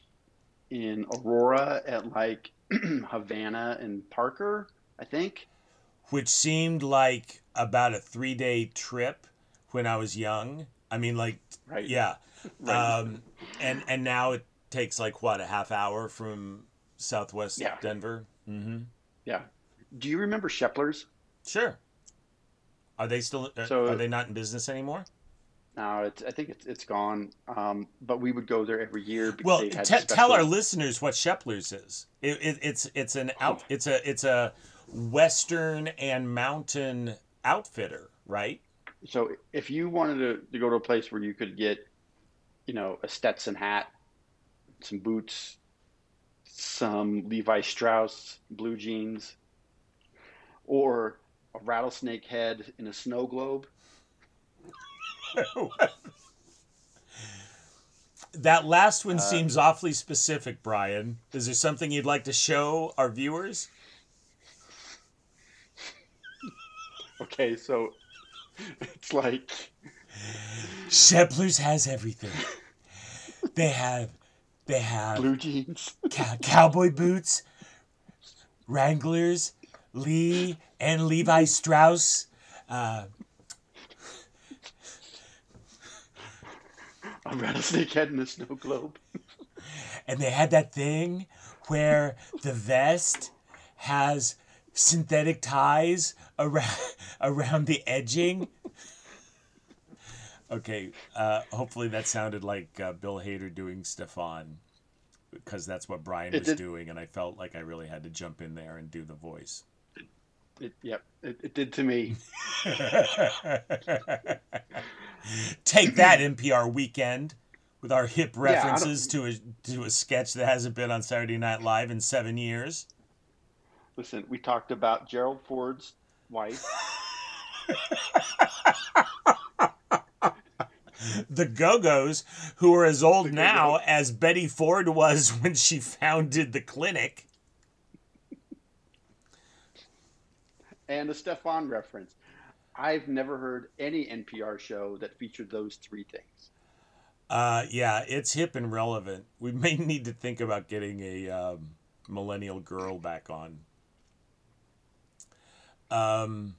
in Aurora at like Havana and Parker. I think. Which seemed like about a three day trip when I was young. I mean, like, Right. yeah. Right. Um, and and now it takes like what a half hour from Southwest Yeah. Denver. Mm-hmm. yeah. Do you remember Shepler's? Sure. Are they still? uh, So- are they not in business anymore? No, it's, I think it's it's gone. Um, but we would go there every year. Because Well, te- tell our listeners what Shepler's is. It, it, it's it's an out. Oh. It's a it's a western and mountain outfitter, right? So if you wanted to, to go to a place where you could get, you know, a Stetson hat, some boots, some Levi Strauss blue jeans, or a rattlesnake head in a snow globe, that last one Uh, seems awfully specific, Brian. Is there something you'd like to show our viewers? okay, so it's like Shepler's has everything. They have, they have blue jeans, cow- cowboy boots, Wranglers, Lee and Levi Strauss, uh, a rattlesnake head in a snow globe. and they had that thing where the vest has synthetic ties around around the edging. Okay, uh, hopefully that sounded like uh, Bill Hader doing Stefon, because that's what Brian It was did. doing, and I felt like I really had to jump in there and do the voice. It, yep, it, it did to me. Take that NPR weekend with our hip references to a to a sketch that hasn't been on Saturday Night Live in seven years. Listen, we talked about Gerald Ford's wife. The Go Go's, who are as old now as Betty Ford was when she founded the clinic. And a Stefon reference. I've never heard any NPR show that featured those three things. Uh, yeah, it's hip and relevant. We may need to think about getting a um, millennial girl back on. Um,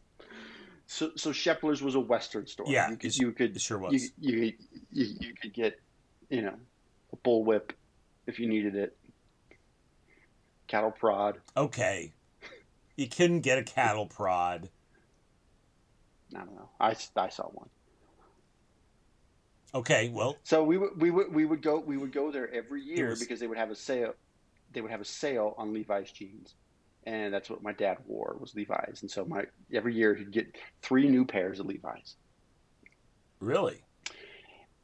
So, so Shepler's was a Western store. Yeah, you could, you could, it sure you, was. you, you, you could get, you know, a bullwhip if you needed it. Cattle prod. okay, you couldn't get a cattle prod. I don't know. I, I saw one. Okay, well, So we would we would we would go we would go there every year was- because they would have a sale. They would have a sale on Levi's jeans, and that's what my dad wore was Levi's. And so my every year he'd get three new pairs of Levi's. really,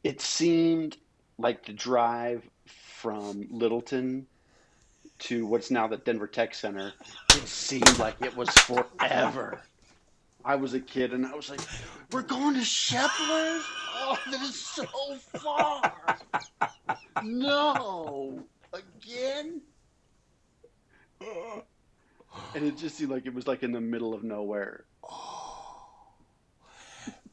It seemed like the drive from Littleton to what's now the Denver Tech Center. It seemed like it was forever. I was a kid and I was like, "We're going to Shepler's? Oh, that is so far! No, again." And it just seemed like it was like in the middle of nowhere.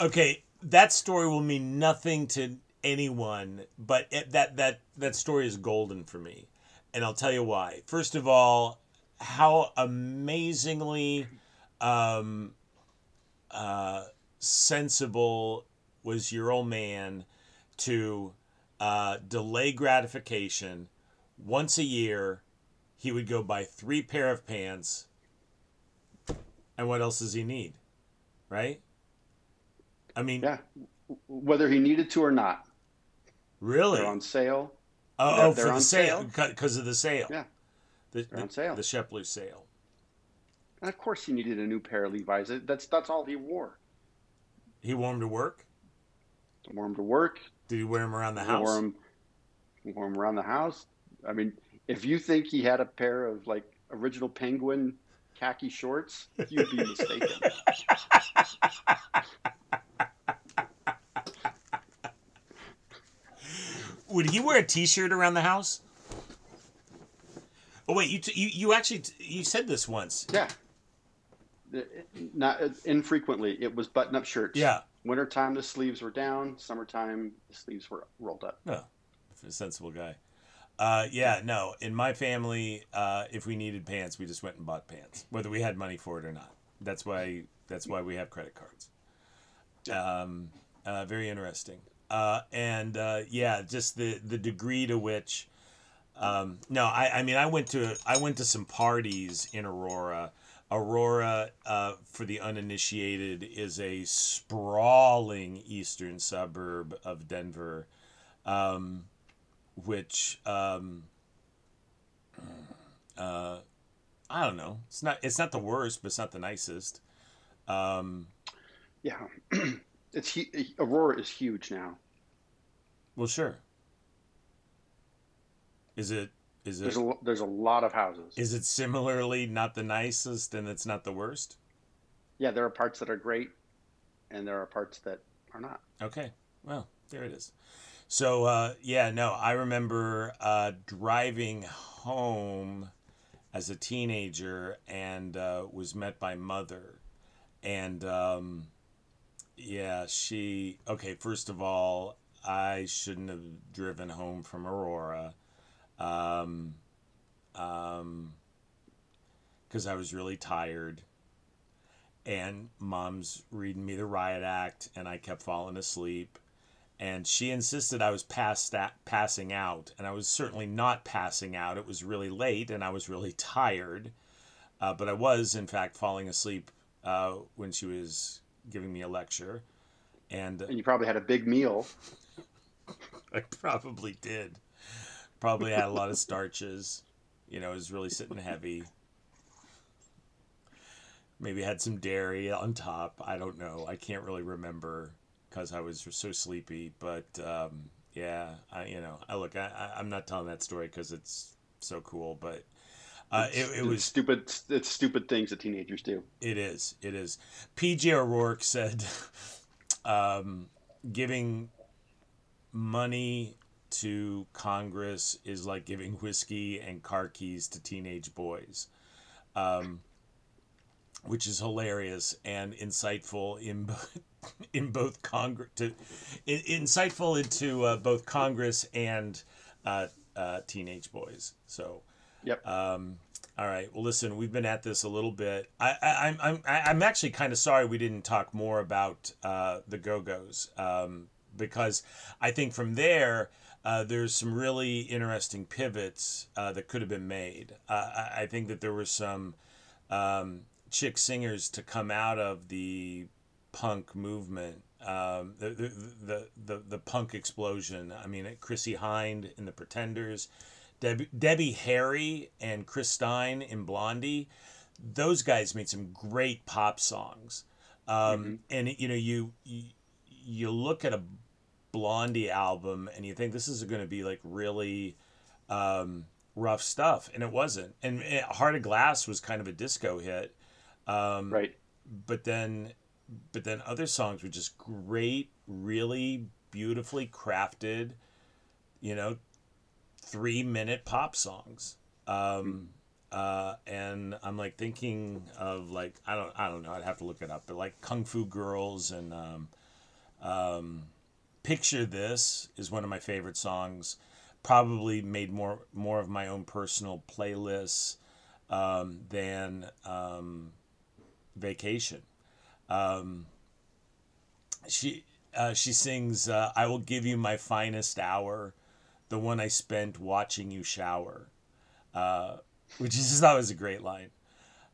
okay, that story will mean nothing to anyone, but it, that that that story is golden for me, and I'll tell you why. First of all, how amazingly um, uh, sensible was your old man to uh, delay gratification once a year. He would go buy three pair of pants, and what else does he need, right? I mean, Yeah, whether he needed to or not, really? they're on sale. Oh, they're- oh, they're for the on sale, because of the sale. Yeah, the, they're the, on sale. The Shepler sale. And of course, he needed a new pair of Levi's. That's that's all he wore. He wore them to work. Wore them to work. Did he wear them around the house? wore them, wore 'em around the house. I mean, if you think he had a pair of like original Penguin khaki shorts, you'd be mistaken. Would he wear a T-shirt around the house? Oh wait, you t- you you actually t- you said this once. yeah. Not infrequently, it was button-up shirts. Yeah, Wintertime, the sleeves were down. Summertime, the sleeves were rolled up. no, a sensible guy. Uh, yeah, no. In my family, uh, if we needed pants, we just went and bought pants, whether we had money for it or not. That's why that's why we have credit cards. Um, uh, very interesting. Uh, and uh, yeah, just the the degree to which. Um, no, I, I mean I went to I went to some parties in Aurora. Aurora, uh, for the uninitiated, is a sprawling eastern suburb of Denver, um, which um, uh, I don't know. It's not it's not the worst, but it's not the nicest. Um, Yeah, it's hu- Aurora is huge now. well, sure. Is it is it There's a there's a lot of houses. is it similarly not the nicest and it's not the worst? Yeah, there are parts that are great, and there are parts that are not. Okay. Well, there it is. So uh, yeah, no, I remember uh, driving home as a teenager and uh, was met by mother, and um, yeah, she. Okay, first of all, I shouldn't have driven home from Aurora, um, um, because I was really tired and mom's reading me the riot act and i kept falling asleep and she insisted I was past that, passing out, and I was certainly not passing out. It was really late, and I was really tired, uh, but I was in fact falling asleep uh, when she was giving me a lecture, and And you probably had a big meal. I probably did. Probably had a lot of starches. You know, it was really sitting heavy. Maybe had some dairy on top. I don't know. I can't really remember because I was so sleepy. But um, yeah, I you know, I look. I, I I'm not telling that story because it's so cool, but uh, it, it was stupid. It's stupid things that teenagers do. it is. It is. PJ O'Rourke said, um, giving money to Congress is like giving whiskey and car keys to teenage boys, um, which is hilarious and insightful in in both Congress to in, insightful into uh, both Congress and uh, uh, teenage boys. So. Yep. Um, all right. Well, listen, we've been at this a little bit. I, I, I'm, I'm, I'm actually kind of sorry we didn't talk more about uh, the Go Go's um, because I think from there uh, there's some really interesting pivots uh, that could have been made. Uh, I, I think that there were some um, chick singers to come out of the punk movement. Um, the, the, the, the, the punk explosion. I mean, Chrissie Hynde in The Pretenders, Debbie, Debbie Harry and Chris Stein in Blondie, those guys made some great pop songs. Um, And you know, you, you you look at a Blondie album and you think this is going to be like really um, rough stuff, and it wasn't. And eh, Heart of Glass was kind of a disco hit, um, Right. but then but then other songs were just great, really beautifully crafted, you know, three minute pop songs. Um, uh, and I'm like thinking of like I don't I don't know I'd have to look it up but like Kung Fu Girls and um, um, Picture This is one of my favorite songs. Probably made more more of my own personal playlists um, than um, Vacation. Um, she uh, she sings uh, "I will give you my finest hour," the one I spent watching you shower, uh, which is just that was a great line.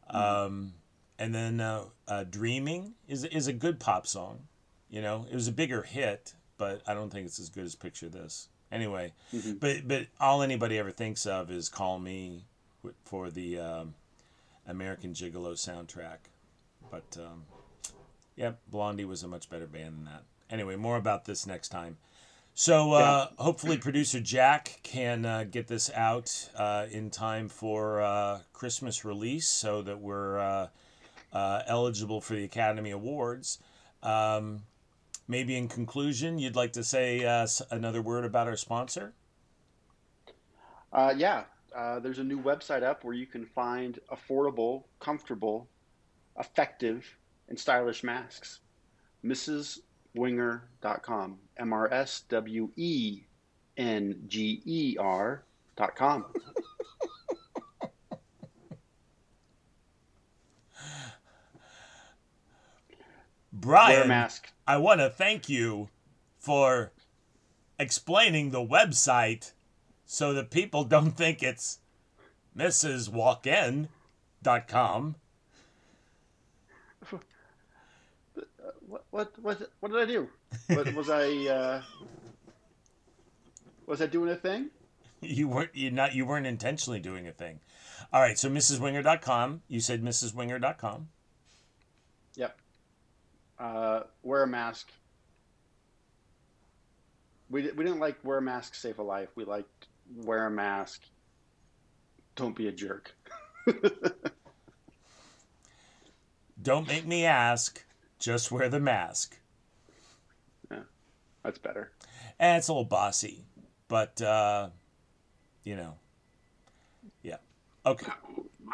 Um, and then uh, uh, "Dreaming" is is a good pop song. You know, it was a bigger hit, but I don't think it's as good as "Picture This." Anyway, Mhm. but but all anybody ever thinks of is "Call Me" for the um, American Gigolo soundtrack. But um, yeah, Blondie was a much better band than that. Anyway, more about this next time. So uh, hopefully, producer Jack can uh, get this out uh, in time for uh, Christmas release, so that we're uh, uh, eligible for the Academy Awards. Um, maybe in conclusion, you'd like to say uh, another word about our sponsor. Uh, yeah. Uh, there's a new website up where you can find affordable, comfortable, effective, and stylish masks. MrsWinger.com. M R S W E N G E R.com. Brian, Wear mask. I want to thank you for explaining the website so that people don't think it's mrswalkin.com. What, what, what, what did I do? Was, was I, uh, was I doing a thing? You weren't you not you weren't intentionally doing a thing. All right, so mrswinger.com. You said mrswinger.com. Yep. Uh, wear a mask. We, we didn't like wear a mask, save a life. We liked wear a mask. Don't be a jerk. Don't make me ask, just wear the mask. Yeah, that's better. And it's a little bossy, but uh, you know. Yeah. Okay.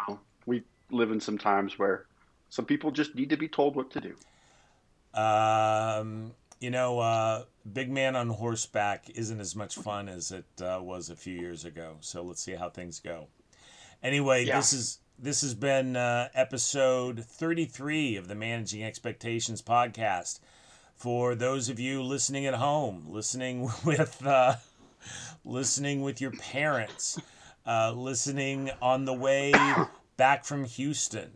Well, we live in some times where some people just need to be told what to do. Um, you know, uh, Big Man on Horseback isn't as much fun as it uh, was a few years ago. So let's see how things go. Anyway, Yeah. this is this has been uh, episode 33 of the Managing Expectations podcast. for those of you listening at home, listening with uh, listening with your parents, uh, listening on the way back from Houston,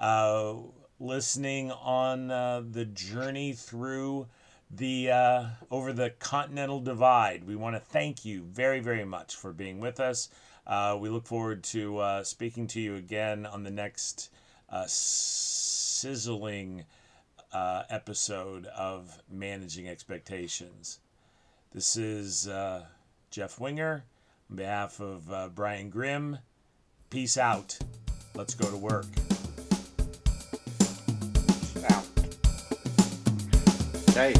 uh, listening on uh, the journey through the uh, over the continental divide. We want to thank you very very much for being with us. Uh, we look forward to uh, speaking to you again on the next uh, sizzling uh, episode of Managing Expectations. This is uh, Jeff Wenger on behalf of uh, Brian Grimm. Peace out. Let's go to work. Out. Okay.